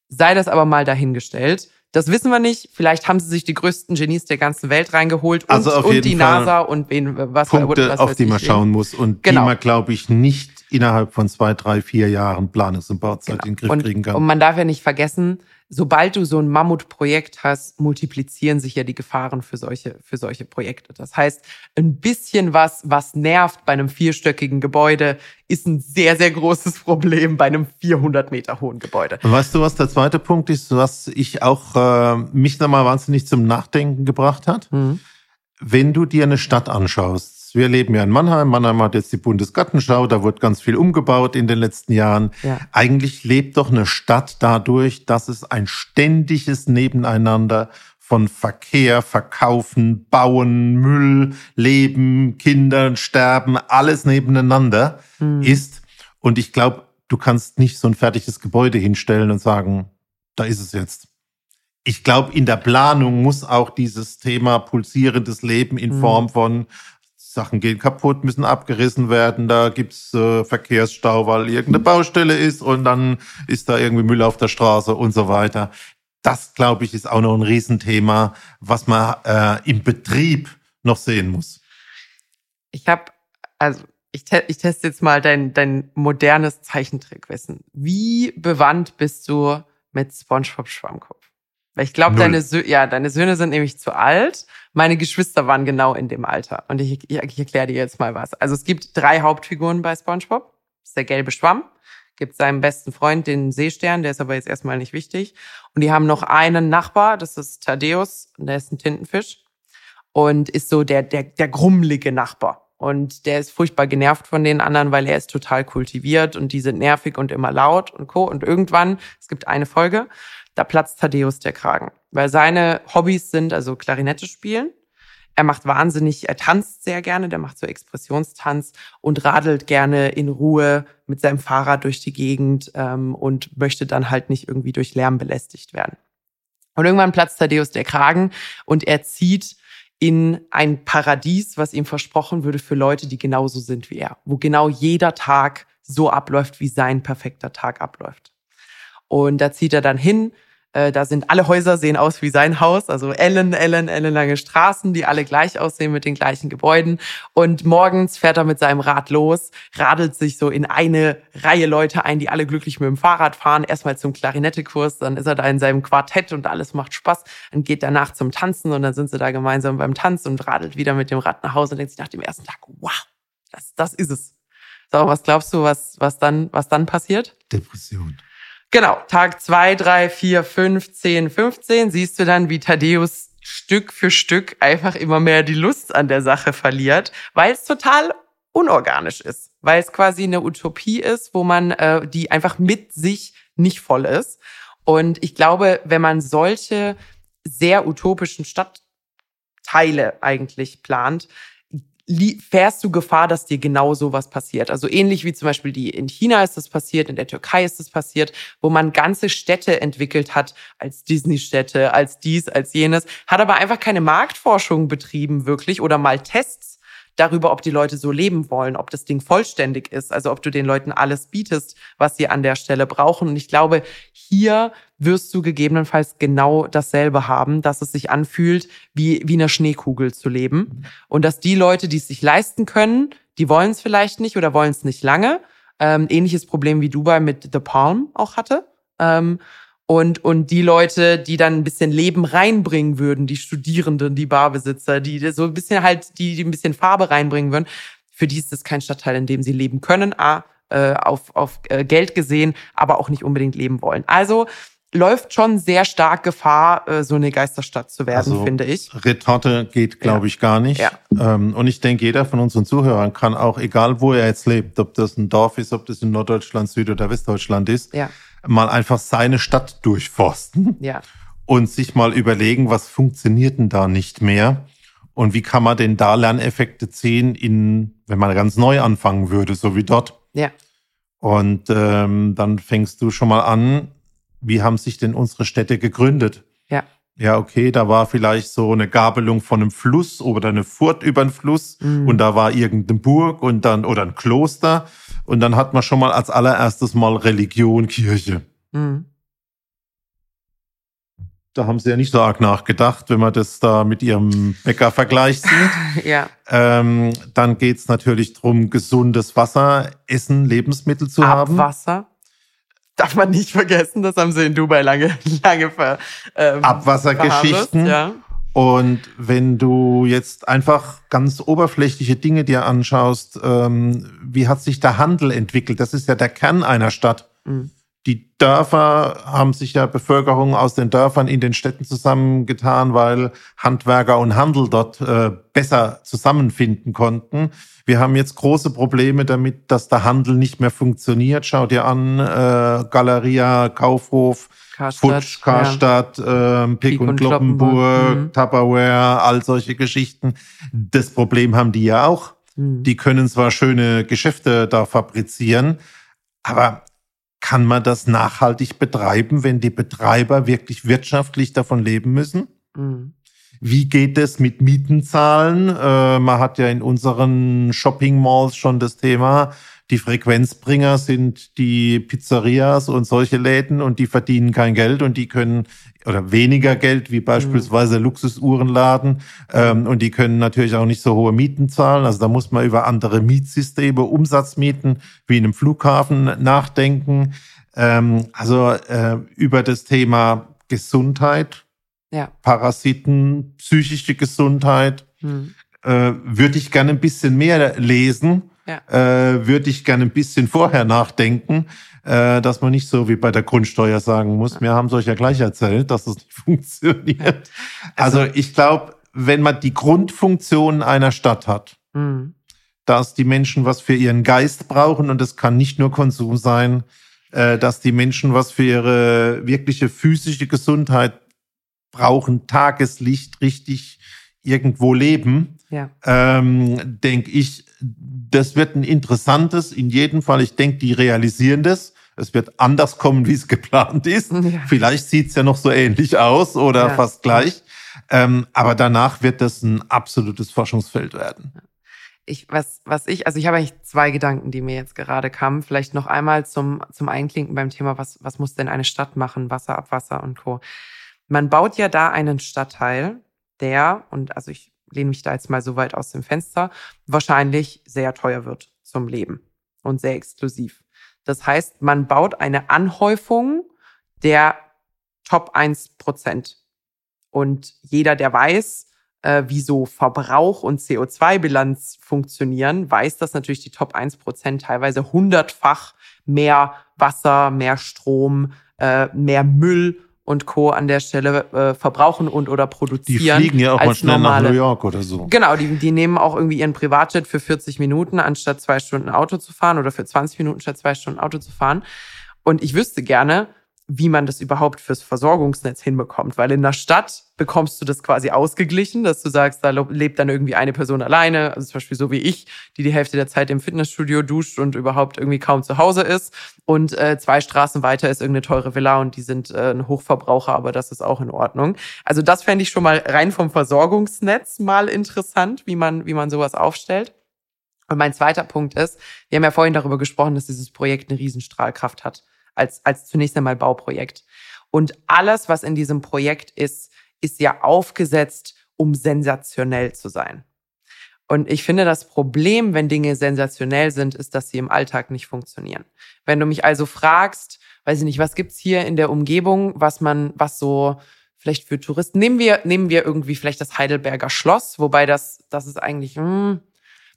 Sei das aber mal dahingestellt. Das wissen wir nicht. Vielleicht haben sie sich die größten Genies der ganzen Welt reingeholt und, also und die Fall NASA und wen, was, Punkte, was auf die man schauen muss und genau. die man, glaube ich, nicht innerhalb von zwei, drei, vier Jahren Planungs- und Bauzeit genau. in den Griff und, kriegen kann. Und man darf ja nicht vergessen, sobald du so ein Mammutprojekt hast, multiplizieren sich ja die Gefahren für solche, für solche Projekte. Das heißt, ein bisschen was, was nervt bei einem vierstöckigen Gebäude, ist ein sehr, sehr großes Problem bei einem 400 Meter hohen Gebäude. Weißt du, was der zweite Punkt ist, was ich auch äh, mich nochmal wahnsinnig zum Nachdenken gebracht hat? Mhm. Wenn du dir eine Stadt anschaust, wir leben ja in Mannheim. Mannheim hat jetzt die Bundesgartenschau, da wird ganz viel umgebaut in den letzten Jahren. Ja. Eigentlich lebt doch eine Stadt dadurch, dass es ein ständiges Nebeneinander von Verkehr, Verkaufen, Bauen, Müll, Leben, Kindern, Sterben, alles nebeneinander Mhm. ist. Und ich glaube, du kannst nicht so ein fertiges Gebäude hinstellen und sagen, da ist es jetzt. Ich glaube, in der Planung muss auch dieses Thema pulsierendes Leben in Mhm. Form von Sachen gehen kaputt, müssen abgerissen werden, da gibt's äh, Verkehrsstau, weil irgendeine Baustelle ist und dann ist da irgendwie Müll auf der Straße und so weiter. Das, glaube ich, ist auch noch ein Riesenthema, was man äh, im Betrieb noch sehen muss. Ich habe, also ich, te ich teste jetzt mal dein, dein modernes Zeichentrickwissen. Wie bewandt bist du mit SpongeBob Schwammkopf? Weil ich glaube, deine, Sö ja, deine Söhne sind nämlich zu alt. Meine Geschwister waren genau in dem Alter. Und ich, ich, ich erkläre dir jetzt mal was. Also es gibt drei Hauptfiguren bei SpongeBob. Das ist der gelbe Schwamm. Gibt seinen besten Freund, den Seestern, der ist aber jetzt erstmal nicht wichtig. Und die haben noch einen Nachbar, das ist Thaddeus, und der ist ein Tintenfisch. Und ist so der, der, der grummelige Nachbar. Und der ist furchtbar genervt von den anderen, weil er ist total kultiviert und die sind nervig und immer laut und co. Und irgendwann, es gibt eine Folge, da platzt Thaddeus der Kragen. Weil seine Hobbys sind also Klarinette spielen. Er macht wahnsinnig, er tanzt sehr gerne, der macht so Expressionstanz und radelt gerne in Ruhe mit seinem Fahrrad durch die Gegend ähm, und möchte dann halt nicht irgendwie durch Lärm belästigt werden. Und irgendwann platzt Thaddeus der Kragen und er zieht in ein Paradies, was ihm versprochen würde für Leute, die genauso sind wie er, wo genau jeder Tag so abläuft, wie sein perfekter Tag abläuft. Und da zieht er dann hin. Äh, da sind alle Häuser sehen aus wie sein Haus, also Ellen, Ellen, ellenlange Straßen, die alle gleich aussehen mit den gleichen Gebäuden. Und morgens fährt er mit seinem Rad los, radelt sich so in eine Reihe Leute ein, die alle glücklich mit dem Fahrrad fahren. Erstmal zum Klarinettekurs, dann ist er da in seinem Quartett und alles macht Spaß. Dann geht danach zum Tanzen und dann sind sie da gemeinsam beim Tanz und radelt wieder mit dem Rad nach Hause und denkt sich nach dem ersten Tag, wow, das, das ist es. So, was glaubst du, was, was dann, was dann passiert? Depression. Genau, Tag zwei, drei, vier, fünf, zehn, 15 siehst du dann, wie Thaddeus Stück für Stück einfach immer mehr die Lust an der Sache verliert, weil es total unorganisch ist, weil es quasi eine Utopie ist, wo man äh, die einfach mit sich nicht voll ist. Und ich glaube, wenn man solche sehr utopischen Stadtteile eigentlich plant, fährst du Gefahr, dass dir genau sowas passiert. Also ähnlich wie zum Beispiel die in China ist das passiert, in der Türkei ist das passiert, wo man ganze Städte entwickelt hat als Disney-Städte, als dies, als jenes, hat aber einfach keine Marktforschung betrieben wirklich oder mal Tests darüber, ob die Leute so leben wollen, ob das Ding vollständig ist, also ob du den Leuten alles bietest, was sie an der Stelle brauchen. Und ich glaube, hier wirst du gegebenenfalls genau dasselbe haben, dass es sich anfühlt, wie, wie eine Schneekugel zu leben. Und dass die Leute, die es sich leisten können, die wollen es vielleicht nicht oder wollen es nicht lange. Ähm, ähnliches Problem wie Dubai mit The Palm auch hatte. Ähm, und, und die Leute, die dann ein bisschen Leben reinbringen würden, die Studierenden, die Barbesitzer, die so ein bisschen halt, die, die ein bisschen Farbe reinbringen würden, Für die ist es kein Stadtteil, in dem sie leben können, A, äh, auf, auf äh, Geld gesehen, aber auch nicht unbedingt leben wollen. Also läuft schon sehr stark Gefahr, äh, so eine Geisterstadt zu werden, also, finde ich. Retorte geht, glaube ich, gar nicht. Ja. Ähm, und ich denke, jeder von unseren Zuhörern kann auch, egal wo er jetzt lebt, ob das ein Dorf ist, ob das in Norddeutschland, Süd- oder Westdeutschland ist, ja. Mal einfach seine Stadt durchforsten ja. und sich mal überlegen, was funktioniert denn da nicht mehr und wie kann man denn da Lerneffekte ziehen, in, wenn man ganz neu anfangen würde, so wie dort. Ja. Und ähm, dann fängst du schon mal an, wie haben sich denn unsere Städte gegründet? Ja. Ja, okay, da war vielleicht so eine Gabelung von einem Fluss oder eine Furt über einen Fluss mhm. und da war irgendeine Burg und dann oder ein Kloster und dann hat man schon mal als allererstes mal Religion, Kirche. Mhm. Da haben sie ja nicht so arg nachgedacht, wenn man das da mit ihrem Bäckervergleich (laughs) sieht. ja. Ähm, dann geht's natürlich drum, gesundes Wasser, Essen, Lebensmittel zu Abwasser. haben. Abwasser darf man nicht vergessen, das haben sie in Dubai lange, lange ver, ähm, Abwassergeschichten. Ja. Und wenn du jetzt einfach ganz oberflächliche Dinge dir anschaust, ähm, wie hat sich der Handel entwickelt? Das ist ja der Kern einer Stadt. Mhm. Die Dörfer haben sich ja Bevölkerung aus den Dörfern in den Städten zusammengetan, weil Handwerker und Handel dort äh, besser zusammenfinden konnten. Wir haben jetzt große Probleme damit, dass der Handel nicht mehr funktioniert. Schau dir an, äh, Galeria, Kaufhof, Karstadt, Futsch, Karstadt, ja. äh, Pick, Pick, und Kloppenburg, mhm. Tupperware, all solche Geschichten. Das Problem haben die ja auch. Mhm. Die können zwar schöne Geschäfte da fabrizieren, aber kann man das nachhaltig betreiben, wenn die Betreiber wirklich wirtschaftlich davon leben müssen? Mhm. Wie geht es mit Mietenzahlen? Äh, man hat ja in unseren Shopping Malls schon das Thema, die Frequenzbringer sind die Pizzerias und solche Läden und die verdienen kein Geld und die können oder weniger Geld wie beispielsweise mhm. Luxusuhrenladen ähm, und die können natürlich auch nicht so hohe Mieten zahlen. Also da muss man über andere Mietsysteme, Umsatzmieten wie in einem Flughafen nachdenken. Ähm, also äh, über das Thema Gesundheit ja. Parasiten, psychische Gesundheit. Hm. Äh, würde ich gerne ein bisschen mehr lesen, ja. äh, würde ich gerne ein bisschen vorher nachdenken, äh, dass man nicht so wie bei der Grundsteuer sagen muss, wir haben es euch ja gleich erzählt, dass es das nicht (laughs) funktioniert. Also, also ich glaube, wenn man die Grundfunktion einer Stadt hat, mhm. dass die Menschen was für ihren Geist brauchen und es kann nicht nur Konsum sein, äh, dass die Menschen was für ihre wirkliche physische Gesundheit brauchen Tageslicht richtig irgendwo leben, ja. ähm, denke ich, das wird ein interessantes, in jedem Fall, ich denke, die realisieren das. Es wird anders kommen, wie es geplant ist. Ja. Vielleicht sieht's ja noch so ähnlich aus oder ja. fast gleich. Ähm, aber danach wird das ein absolutes Forschungsfeld werden. Ich, was, was ich, also ich habe eigentlich zwei Gedanken, die mir jetzt gerade kamen. Vielleicht noch einmal zum, zum Einklinken beim Thema, was, was muss denn eine Stadt machen? Wasser, Abwasser und Co. Man baut ja da einen Stadtteil, der, und also ich lehne mich da jetzt mal so weit aus dem Fenster, wahrscheinlich sehr teuer wird zum Leben und sehr exklusiv. Das heißt, man baut eine Anhäufung der Top 1 Prozent. Und jeder, der weiß, äh, wie so Verbrauch und CO2-Bilanz funktionieren, weiß, dass natürlich die Top 1 Prozent teilweise hundertfach mehr Wasser, mehr Strom, äh, mehr Müll und Co. an der Stelle äh, verbrauchen und oder produzieren. Die fliegen ja auch mal schnell normale, nach New York oder so. Genau, die, die nehmen auch irgendwie ihren Privatjet für 40 Minuten, anstatt zwei Stunden Auto zu fahren oder für 20 Minuten statt zwei Stunden Auto zu fahren. Und ich wüsste gerne, wie man das überhaupt fürs Versorgungsnetz hinbekommt. Weil in der Stadt bekommst du das quasi ausgeglichen, dass du sagst, da lebt dann irgendwie eine Person alleine, also zum Beispiel so wie ich, die die Hälfte der Zeit im Fitnessstudio duscht und überhaupt irgendwie kaum zu Hause ist. Und äh, zwei Straßen weiter ist irgendeine teure Villa und die sind äh, ein Hochverbraucher, aber das ist auch in Ordnung. Also das fände ich schon mal rein vom Versorgungsnetz mal interessant, wie man, wie man sowas aufstellt. Und mein zweiter Punkt ist, wir haben ja vorhin darüber gesprochen, dass dieses Projekt eine Riesenstrahlkraft hat als, als zunächst einmal Bauprojekt. Und alles, was in diesem Projekt ist, ist ja aufgesetzt, um sensationell zu sein. Und ich finde, das Problem, wenn Dinge sensationell sind, ist, dass sie im Alltag nicht funktionieren. Wenn du mich also fragst, weiß ich nicht, was gibt's hier in der Umgebung, was man, was so vielleicht für Touristen, nehmen wir, nehmen wir irgendwie vielleicht das Heidelberger Schloss, wobei das, das ist eigentlich, hm,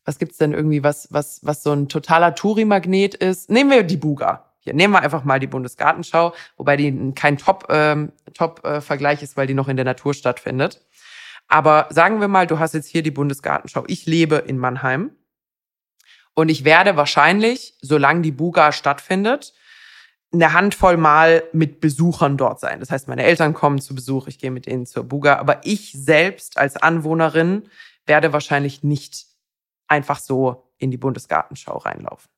was gibt's denn irgendwie, was, was, was so ein totaler Touri-Magnet ist? Nehmen wir die Buga. Hier, nehmen wir einfach mal die Bundesgartenschau, wobei die kein Top, ähm, Top-Vergleich ist, weil die noch in der Natur stattfindet. Aber sagen wir mal, du hast jetzt hier die Bundesgartenschau. Ich lebe in Mannheim und ich werde wahrscheinlich, solange die Buga stattfindet, eine Handvoll Mal mit Besuchern dort sein. Das heißt, meine Eltern kommen zu Besuch, ich gehe mit ihnen zur Buga, aber ich selbst als Anwohnerin werde wahrscheinlich nicht einfach so in die Bundesgartenschau reinlaufen.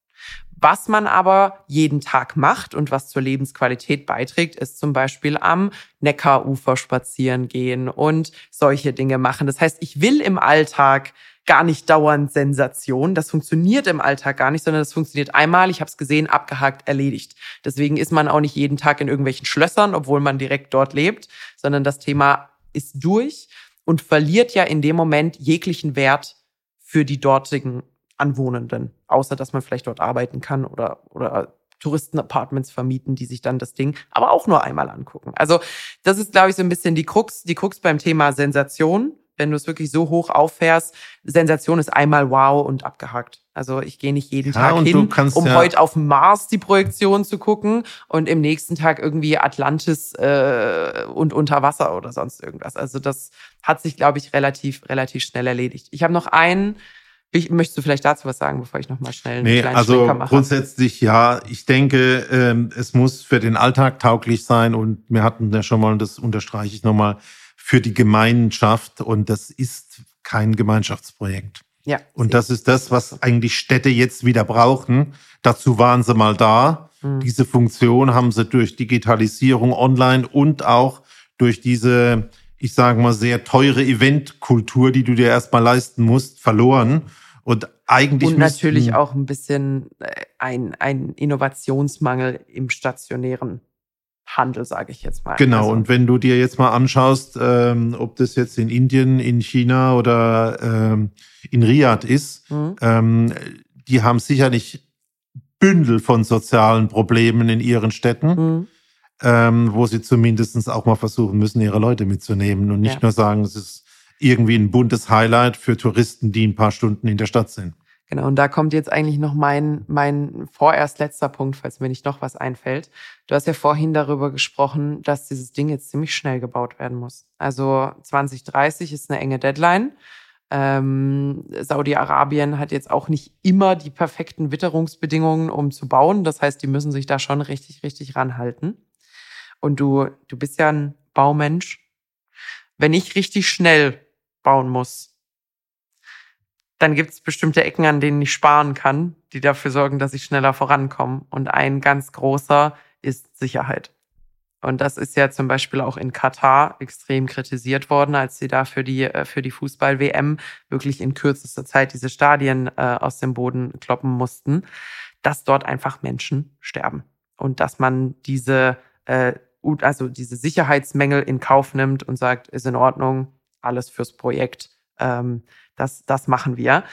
Was man aber jeden Tag macht und was zur Lebensqualität beiträgt, ist zum Beispiel am Neckarufer spazieren gehen und solche Dinge machen. Das heißt, ich will im Alltag gar nicht dauernd Sensation. Das funktioniert im Alltag gar nicht, sondern das funktioniert einmal, ich habe es gesehen, abgehakt, erledigt. Deswegen ist man auch nicht jeden Tag in irgendwelchen Schlössern, obwohl man direkt dort lebt, sondern das Thema ist durch und verliert ja in dem Moment jeglichen Wert für die dortigen Anwohnenden, außer dass man vielleicht dort arbeiten kann oder, oder Touristenapartments vermieten, die sich dann das Ding aber auch nur einmal angucken. Also das ist, glaube ich, so ein bisschen die Krux, die Krux beim Thema Sensation. Wenn du es wirklich so hoch auffährst, Sensation ist einmal wow und abgehakt. Also ich gehe nicht jeden ja, Tag hin, um ja heute auf Mars die Projektion zu gucken und im nächsten Tag irgendwie Atlantis äh, und unter Wasser oder sonst irgendwas. Also das hat sich, glaube ich, relativ, relativ schnell erledigt. Ich habe noch einen ich, möchtest du vielleicht dazu was sagen, bevor ich nochmal schnell einen nee, kleinen also Schlenker mache? Grundsätzlich ja. Ich denke, ähm, es muss für den Alltag tauglich sein und wir hatten ja schon mal, und das unterstreiche ich nochmal, für die Gemeinschaft und das ist kein Gemeinschaftsprojekt. Ja. Und das ist das, was eigentlich Städte jetzt wieder brauchen. Dazu waren sie mal da. Mhm. Diese Funktion haben sie durch Digitalisierung online und auch durch diese ich sage mal, sehr teure Eventkultur, die du dir erstmal leisten musst, verloren. Und eigentlich. Und natürlich auch ein bisschen äh, ein, ein Innovationsmangel im stationären Handel, sage ich jetzt mal. Genau, also. und wenn du dir jetzt mal anschaust, ähm, ob das jetzt in Indien, in China oder ähm, in Riyadh ist, mhm. ähm, die haben sicherlich Bündel von sozialen Problemen in ihren Städten. Mhm ähm, wo sie zumindest auch mal versuchen müssen, ihre Leute mitzunehmen und nicht ja. nur sagen, es ist irgendwie ein buntes Highlight für Touristen, die ein paar Stunden in der Stadt sind. Genau, und da kommt jetzt eigentlich noch mein, mein vorerst letzter Punkt, falls mir nicht noch was einfällt. Du hast ja vorhin darüber gesprochen, dass dieses Ding jetzt ziemlich schnell gebaut werden muss. Also 2030 ist eine enge Deadline. Ähm, Saudi-Arabien hat jetzt auch nicht immer die perfekten Witterungsbedingungen, um zu bauen. Das heißt, die müssen sich da schon richtig, richtig ranhalten und du, du bist ja ein Baumensch. Wenn ich richtig schnell bauen muss, dann gibt es bestimmte Ecken, an denen ich sparen kann, die dafür sorgen, dass ich schneller vorankomme. Und ein ganz großer ist Sicherheit. Und das ist ja zum Beispiel auch in Katar extrem kritisiert worden, als sie da für die, äh, für die Fußball-WM wirklich in kürzester Zeit diese Stadien äh, aus dem Boden kloppen mussten, dass dort einfach Menschen sterben. Und dass man diese äh, also diese Sicherheitsmängel in Kauf nimmt und sagt, ist in Ordnung, alles fürs Projekt, ähm, das, das machen wir.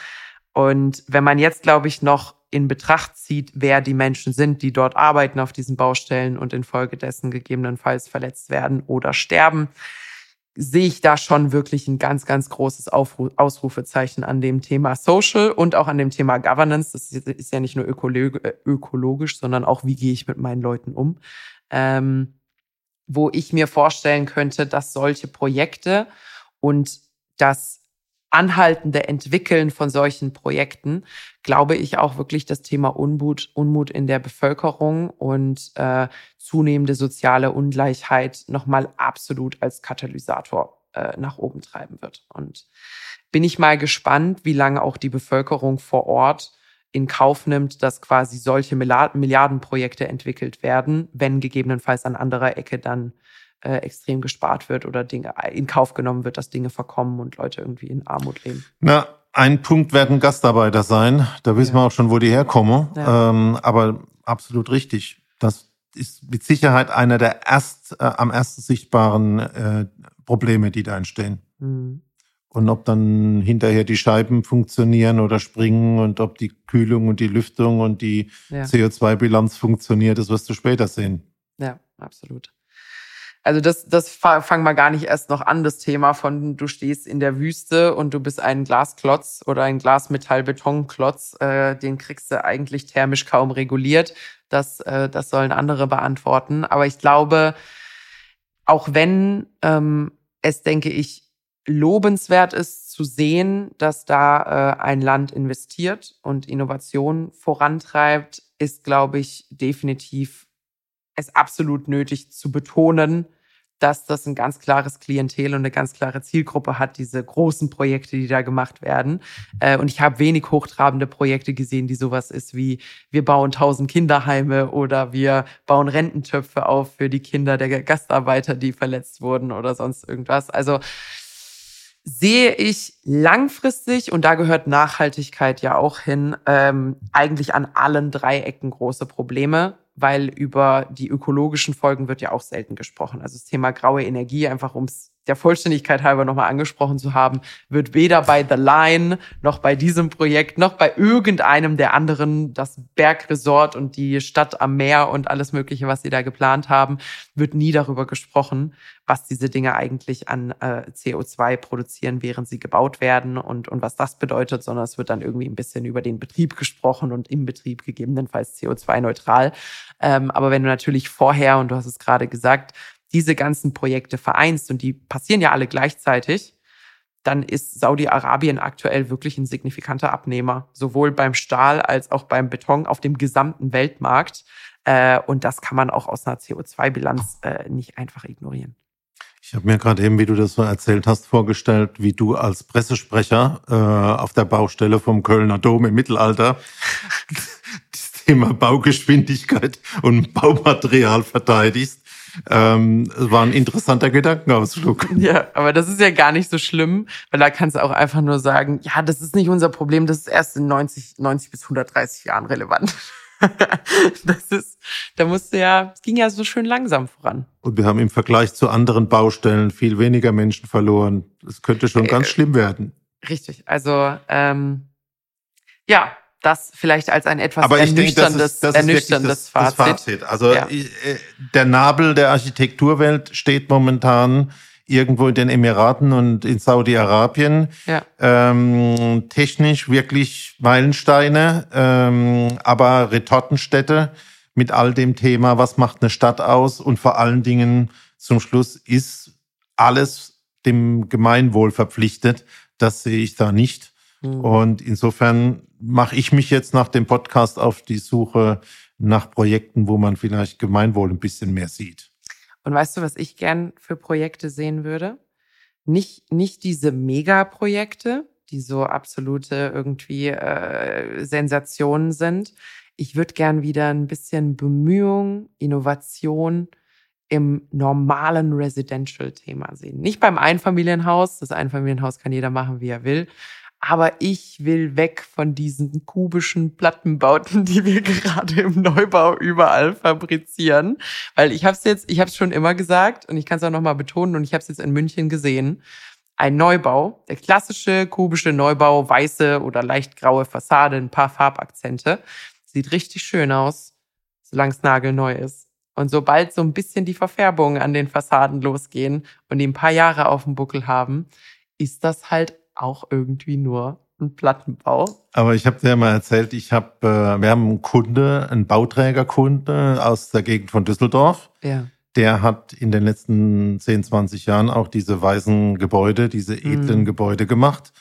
Und wenn man jetzt, glaube ich, noch in Betracht zieht, wer die Menschen sind, die dort arbeiten auf diesen Baustellen und infolgedessen gegebenenfalls verletzt werden oder sterben, sehe ich da schon wirklich ein ganz, ganz großes Aufru Ausrufezeichen an dem Thema Social und auch an dem Thema Governance. Das ist ja nicht nur ökologisch, sondern auch, wie gehe ich mit meinen Leuten um. Ähm, wo ich mir vorstellen könnte, dass solche Projekte und das anhaltende Entwickeln von solchen Projekten, glaube ich auch wirklich das Thema Unmut, Unmut in der Bevölkerung und äh, zunehmende soziale Ungleichheit nochmal absolut als Katalysator äh, nach oben treiben wird. Und bin ich mal gespannt, wie lange auch die Bevölkerung vor Ort in Kauf nimmt, dass quasi solche Milliardenprojekte entwickelt werden, wenn gegebenenfalls an anderer Ecke dann äh, extrem gespart wird oder Dinge in Kauf genommen wird, dass Dinge verkommen und Leute irgendwie in Armut leben. Na, ein Punkt werden Gastarbeiter sein. Da wissen ja. wir auch schon, wo die herkommen. Ja. Ähm, aber absolut richtig. Das ist mit Sicherheit einer der erst äh, am ersten sichtbaren äh, Probleme, die da entstehen. Mhm. Und ob dann hinterher die Scheiben funktionieren oder springen und ob die Kühlung und die Lüftung und die ja. CO2-Bilanz funktioniert, das wirst du später sehen. Ja, absolut. Also das, das fangen wir gar nicht erst noch an, das Thema von du stehst in der Wüste und du bist ein Glasklotz oder ein Glasmetall-Betonklotz, äh, den kriegst du eigentlich thermisch kaum reguliert. Das, äh, das sollen andere beantworten. Aber ich glaube, auch wenn ähm, es, denke ich, lobenswert ist zu sehen, dass da äh, ein Land investiert und Innovation vorantreibt, ist, glaube ich, definitiv es absolut nötig zu betonen, dass das ein ganz klares Klientel und eine ganz klare Zielgruppe hat, diese großen Projekte, die da gemacht werden. Äh, und ich habe wenig hochtrabende Projekte gesehen, die sowas ist wie, wir bauen tausend Kinderheime oder wir bauen Rententöpfe auf für die Kinder der Gastarbeiter, die verletzt wurden oder sonst irgendwas. Also sehe ich langfristig, und da gehört Nachhaltigkeit ja auch hin, ähm, eigentlich an allen drei Ecken große Probleme weil über die ökologischen Folgen wird ja auch selten gesprochen. Also das Thema graue Energie, einfach ums der Vollständigkeit halber nochmal angesprochen zu haben, wird weder bei The Line noch bei diesem Projekt noch bei irgendeinem der anderen, das Bergresort und die Stadt am Meer und alles Mögliche, was sie da geplant haben, wird nie darüber gesprochen, was diese Dinge eigentlich an äh, CO2 produzieren, während sie gebaut werden und, und was das bedeutet, sondern es wird dann irgendwie ein bisschen über den Betrieb gesprochen und im Betrieb gegebenenfalls CO2-neutral. Ähm, aber wenn du natürlich vorher, und du hast es gerade gesagt, diese ganzen Projekte vereinst und die passieren ja alle gleichzeitig, dann ist Saudi-Arabien aktuell wirklich ein signifikanter Abnehmer, sowohl beim Stahl als auch beim Beton auf dem gesamten Weltmarkt. Äh, und das kann man auch aus einer CO2-Bilanz äh, nicht einfach ignorieren. Ich habe mir gerade eben, wie du das so erzählt hast, vorgestellt, wie du als Pressesprecher äh, auf der Baustelle vom Kölner Dom im Mittelalter (laughs) das Thema Baugeschwindigkeit und Baumaterial verteidigst ähm, war ein interessanter Gedankenausflug. Ja, aber das ist ja gar nicht so schlimm, weil da kannst du auch einfach nur sagen, ja, das ist nicht unser Problem, das ist erst in 90, 90 bis 130 Jahren relevant. (laughs) das ist, da musste ja, es ging ja so schön langsam voran. Und wir haben im Vergleich zu anderen Baustellen viel weniger Menschen verloren. Es könnte schon äh, ganz schlimm werden. Richtig. Also ähm, ja, das vielleicht als ein etwas Aber ernüchterndes, denke, das ist, das ernüchterndes das, Fazit. Das Fazit. Also ja. Äh, der Nabel der Architekturwelt steht momentan irgendwo in den Emiraten und in Saudi-Arabien. Ja. Ähm, technisch wirklich Meilensteine, ähm, aber Retortenstädte mit all dem Thema, was macht eine Stadt aus und vor allen Dingen zum Schluss ist alles dem Gemeinwohl verpflichtet. Das sehe ich da nicht. Mhm. Und insofern mache ich mich jetzt nach dem Podcast auf die Suche nach Projekten, wo man vielleicht Gemeinwohl ein bisschen mehr sieht. Und weißt du, was ich gern für Projekte sehen würde? Nicht, nicht diese Megaprojekte, die so absolute irgendwie äh, Sensationen sind. Ich würde gern wieder ein bisschen Bemühung, Innovation im normalen Residential-Thema sehen. Nicht beim Einfamilienhaus. Das Einfamilienhaus kann jeder machen, wie er will aber ich will weg von diesen kubischen Plattenbauten, die wir gerade im Neubau überall fabrizieren, weil ich habe es jetzt, ich habe es schon immer gesagt und ich kann es auch noch mal betonen und ich habe es jetzt in München gesehen. Ein Neubau, der klassische kubische Neubau, weiße oder leicht graue Fassade, ein paar Farbakzente, sieht richtig schön aus, solange es nagelneu ist. Und sobald so ein bisschen die Verfärbungen an den Fassaden losgehen und die ein paar Jahre auf dem Buckel haben, ist das halt auch irgendwie nur ein Plattenbau. Aber ich habe dir mal erzählt, ich habe, äh, wir haben einen Kunde, einen Bauträgerkunde aus der Gegend von Düsseldorf. Ja. Der hat in den letzten 10, 20 Jahren auch diese weißen Gebäude, diese edlen mhm. Gebäude gemacht.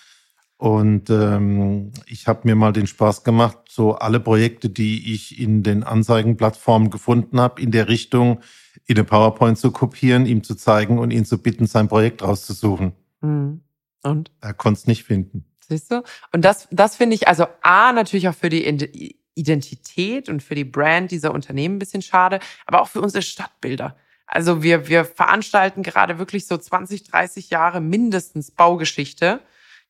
Und ähm, ich habe mir mal den Spaß gemacht, so alle Projekte, die ich in den Anzeigenplattformen gefunden habe, in der Richtung in eine PowerPoint zu kopieren, ihm zu zeigen und ihn zu bitten, sein Projekt rauszusuchen. Mhm. Und? Er konnte es nicht finden. Siehst du? Und das, das finde ich also A, natürlich auch für die Identität und für die Brand dieser Unternehmen ein bisschen schade, aber auch für unsere Stadtbilder. Also wir, wir veranstalten gerade wirklich so 20, 30 Jahre mindestens Baugeschichte,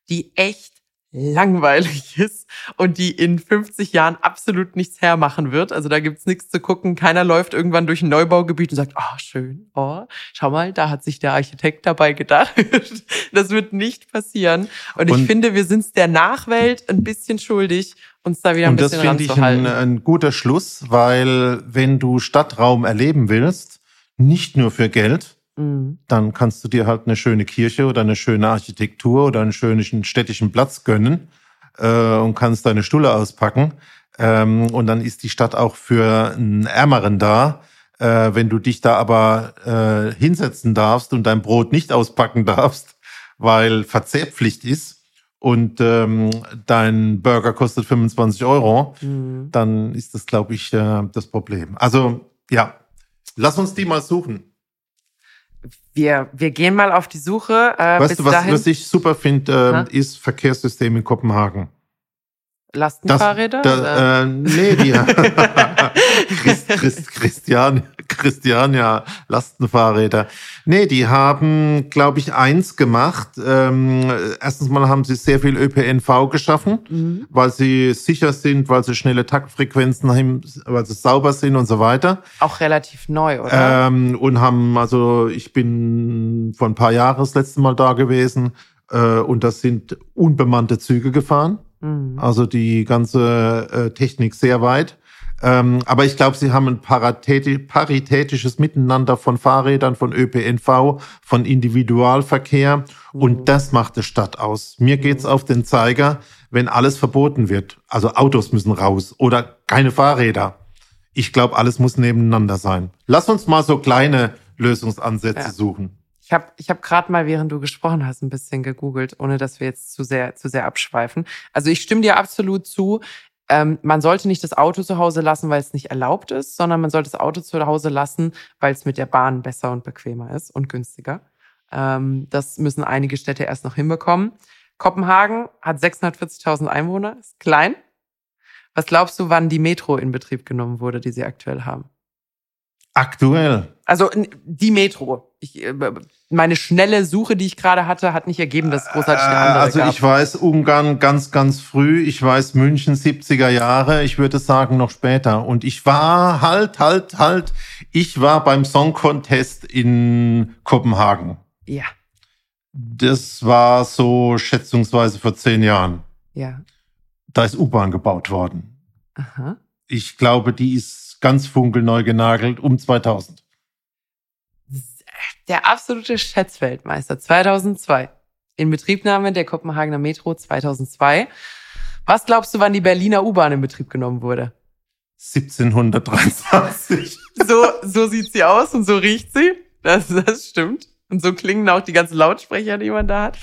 die echt langweilig (laughs) ist und die in 50 Jahren absolut nichts hermachen wird. Also da gibt's nichts zu gucken. Keiner läuft irgendwann durch ein Neubaugebiet und sagt, oh, schön, oh, schau mal, da hat sich der Architekt dabei gedacht. (laughs) das wird nicht passieren. Und, und ich finde, wir sind's der Nachwelt ein bisschen schuldig, uns da wieder ein bisschen. Und das finde ich ein, ein guter Schluss, weil wenn du Stadtraum erleben willst, nicht nur für Geld, mhm. dann kannst du dir halt eine schöne Kirche oder eine schöne Architektur oder einen schönen städtischen Platz gönnen äh, und kannst deine Stulle auspacken. Ähm, und dann ist die Stadt auch für einen Ärmeren da. Äh, wenn du dich da aber äh, hinsetzen darfst und dein Brot nicht auspacken (laughs) darfst, weil Verzehrpflicht ist und ähm, dein Burger kostet 25 Euro, mhm. dann ist das, glaube ich, äh, das Problem. Also ja, lass uns die mal suchen. Wir, wir gehen mal auf die Suche. Äh, weißt du, was, was ich super finde, äh, ist Verkehrssystem in Kopenhagen. Lastenfahrräder? Das, da, äh, nee, die (laughs) Christ, Christ, Christian, Christian, ja, Lastenfahrräder. Nee, die haben, glaube ich, eins gemacht. Ähm, erstens mal haben sie sehr viel ÖPNV geschaffen, mhm. weil sie sicher sind, weil sie schnelle Taktfrequenzen haben, weil sie sauber sind und so weiter. Auch relativ neu, oder? Ähm, und haben, also ich bin vor ein paar Jahren das letzte Mal da gewesen äh, und das sind unbemannte Züge gefahren. Mhm. Also die ganze äh, Technik sehr weit. Ähm, aber ich glaube, sie haben ein paritätisches Miteinander von Fahrrädern, von ÖPNV, von Individualverkehr. Mhm. Und das macht die Stadt aus. Mir geht's mhm. auf den Zeiger, wenn alles verboten wird. Also Autos müssen raus oder keine Fahrräder. Ich glaube, alles muss nebeneinander sein. Lass uns mal so kleine Lösungsansätze ja. suchen. Ich habe ich hab gerade mal, während du gesprochen hast, ein bisschen gegoogelt, ohne dass wir jetzt zu sehr, zu sehr abschweifen. Also ich stimme dir absolut zu. Ähm, man sollte nicht das Auto zu Hause lassen, weil es nicht erlaubt ist, sondern man sollte das Auto zu Hause lassen, weil es mit der Bahn besser und bequemer ist und günstiger. Ähm, das müssen einige Städte erst noch hinbekommen. Kopenhagen hat 640.000 Einwohner, ist klein. Was glaubst du, wann die Metro in Betrieb genommen wurde, die sie aktuell haben? Aktuell. Also die Metro. Ich, äh, meine schnelle Suche, die ich gerade hatte, hat nicht ergeben, dass großartig eine andere Also gab. ich weiß Ungarn ganz, ganz früh. Ich weiß München 70er Jahre. Ich würde sagen noch später. Und ich war halt, halt, halt. Ich war beim Song Contest in Kopenhagen. Ja. Das war so schätzungsweise vor zehn Jahren. Ja. Da ist U-Bahn gebaut worden. Aha. Ich glaube, die ist ganz funkelneu genagelt um 2000. Der absolute Schätzweltmeister 2002. In Betriebnahme der Kopenhagener Metro 2002. Was glaubst du, wann die Berliner U-Bahn in Betrieb genommen wurde? 1723. So, so sieht sie aus und so riecht sie. Das, das stimmt. Und so klingen auch die ganzen Lautsprecher, die man da hat.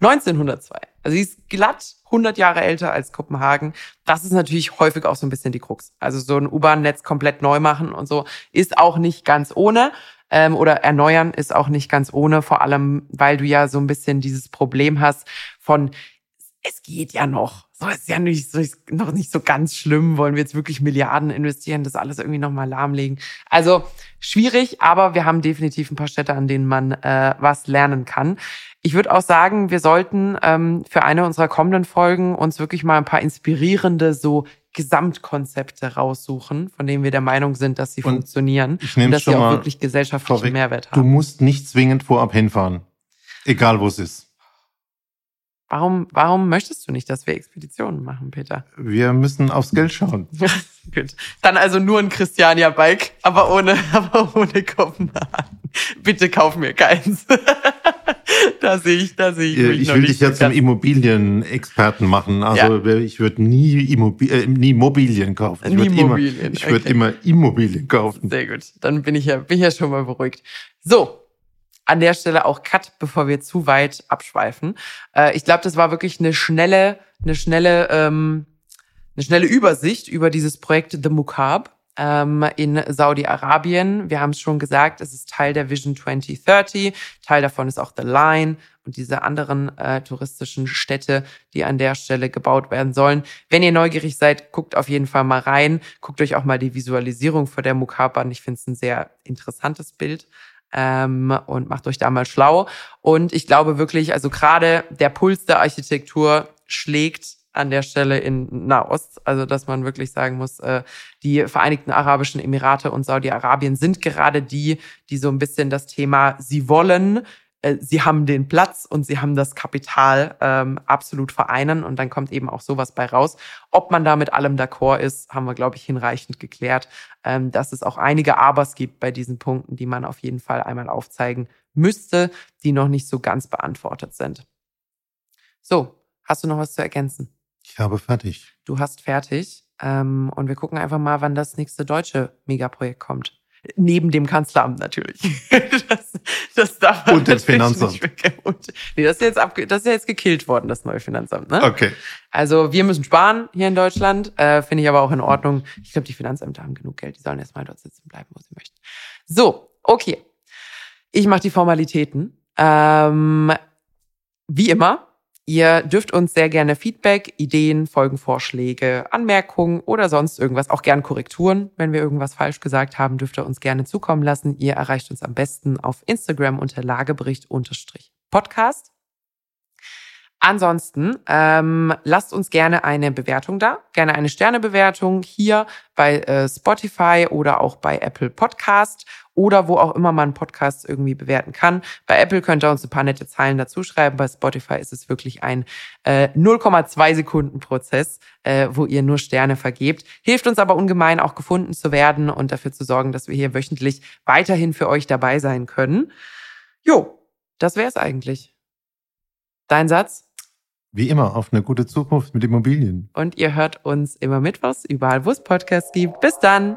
1902. Also sie ist glatt 100 Jahre älter als Kopenhagen. Das ist natürlich häufig auch so ein bisschen die Krux. Also so ein U-Bahn-Netz komplett neu machen und so ist auch nicht ganz ohne. Ähm, oder erneuern ist auch nicht ganz ohne, vor allem, weil du ja so ein bisschen dieses Problem hast von, es geht ja noch. So ist ja nicht, so ist noch nicht so ganz schlimm. Wollen wir jetzt wirklich Milliarden investieren, das alles irgendwie nochmal lahmlegen? Also schwierig, aber wir haben definitiv ein paar Städte, an denen man äh, was lernen kann. Ich würde auch sagen, wir sollten ähm, für eine unserer kommenden Folgen uns wirklich mal ein paar inspirierende so Gesamtkonzepte raussuchen, von denen wir der Meinung sind, dass sie und funktionieren ich und dass sie auch wirklich gesellschaftlichen Mehrwert haben. Du musst nicht zwingend vorab hinfahren, egal wo es ist. Warum, warum möchtest du nicht, dass wir Expeditionen machen, Peter? Wir müssen aufs Geld schauen. (laughs) Gut. Dann also nur ein Christiania-Bike, aber ohne, (laughs) aber ohne Kopenhagen. Bitte kauf mir keins. (laughs) (laughs) da sehe ich, da sehe ich. Mich ich will dich ja zum Immobilienexperten machen. Also ja. ich würde nie, Immobil äh, nie Immobilien kaufen. Ich würde immer, ich okay. immer Immobilien kaufen. Sehr gut. Dann bin ich ja, bin ich ja schon mal beruhigt. So, an der Stelle auch Cut, bevor wir zu weit abschweifen. Äh, ich glaube, das war wirklich eine schnelle, eine schnelle, ähm, eine schnelle Übersicht über dieses Projekt The Mukab ähm, in Saudi-Arabien. Wir haben es schon gesagt, es ist Teil der Vision 2030. Teil davon ist auch The Line und diese anderen äh, touristischen Städte, die an der Stelle gebaut werden sollen. Wenn ihr neugierig seid, guckt auf jeden Fall mal rein. Guckt euch auch mal die Visualisierung vor der Mukab an. Ich finde es ein sehr interessantes Bild ähm, und macht euch da mal schlau. Und ich glaube wirklich, also gerade der Puls der Architektur schlägt an der Stelle in Nahost. Also dass man wirklich sagen muss, äh, die Vereinigten Arabischen Emirate und Saudi-Arabien sind gerade die, die so ein bisschen das Thema, sie wollen äh, sie haben den Platz und sie haben das Kapital ähm, absolut vereinen und dann kommt eben auch sowas bei raus. Ob man da mit allem d'accord ist, haben wir, glaube ich, hinreichend geklärt, ähm, dass es auch einige Abers gibt bei diesen Punkten, die man auf jeden Fall einmal aufzeigen müsste, die noch nicht so ganz beantwortet sind. So, hast du noch was zu ergänzen? Ich habe fertig. Du hast fertig. Ähm, und wir gucken einfach mal, wann das nächste deutsche Megaprojekt kommt. Neben dem Kanzleramt natürlich. (laughs) das, das darf Und das Finanzamt. Und, nee, das ist, jetzt ab, das ist jetzt gekillt worden, das neue Finanzamt. Ne? Okay. Also wir müssen sparen hier in Deutschland. Äh, Finde ich aber auch in Ordnung. Ich glaube, die Finanzämter haben genug Geld. Die sollen erstmal dort sitzen bleiben, wo sie möchten. So, okay. Ich mache die Formalitäten. Ähm, wie immer, Ihr dürft uns sehr gerne Feedback, Ideen, Folgenvorschläge, Anmerkungen oder sonst irgendwas, auch gern Korrekturen, wenn wir irgendwas falsch gesagt haben, dürft ihr uns gerne zukommen lassen. Ihr erreicht uns am besten auf Instagram unter Lagebericht-Podcast. Ansonsten ähm, lasst uns gerne eine Bewertung da, gerne eine Sternebewertung hier bei äh, Spotify oder auch bei Apple Podcast oder wo auch immer man Podcasts irgendwie bewerten kann. Bei Apple könnt ihr uns ein paar nette Zeilen dazu schreiben. Bei Spotify ist es wirklich ein äh, 0,2 Sekunden Prozess, äh, wo ihr nur Sterne vergebt. Hilft uns aber ungemein auch gefunden zu werden und dafür zu sorgen, dass wir hier wöchentlich weiterhin für euch dabei sein können. Jo, das wäre es eigentlich. Dein Satz? Wie immer auf eine gute Zukunft mit Immobilien. Und ihr hört uns immer mittwochs, überall wo es Podcasts gibt. Bis dann!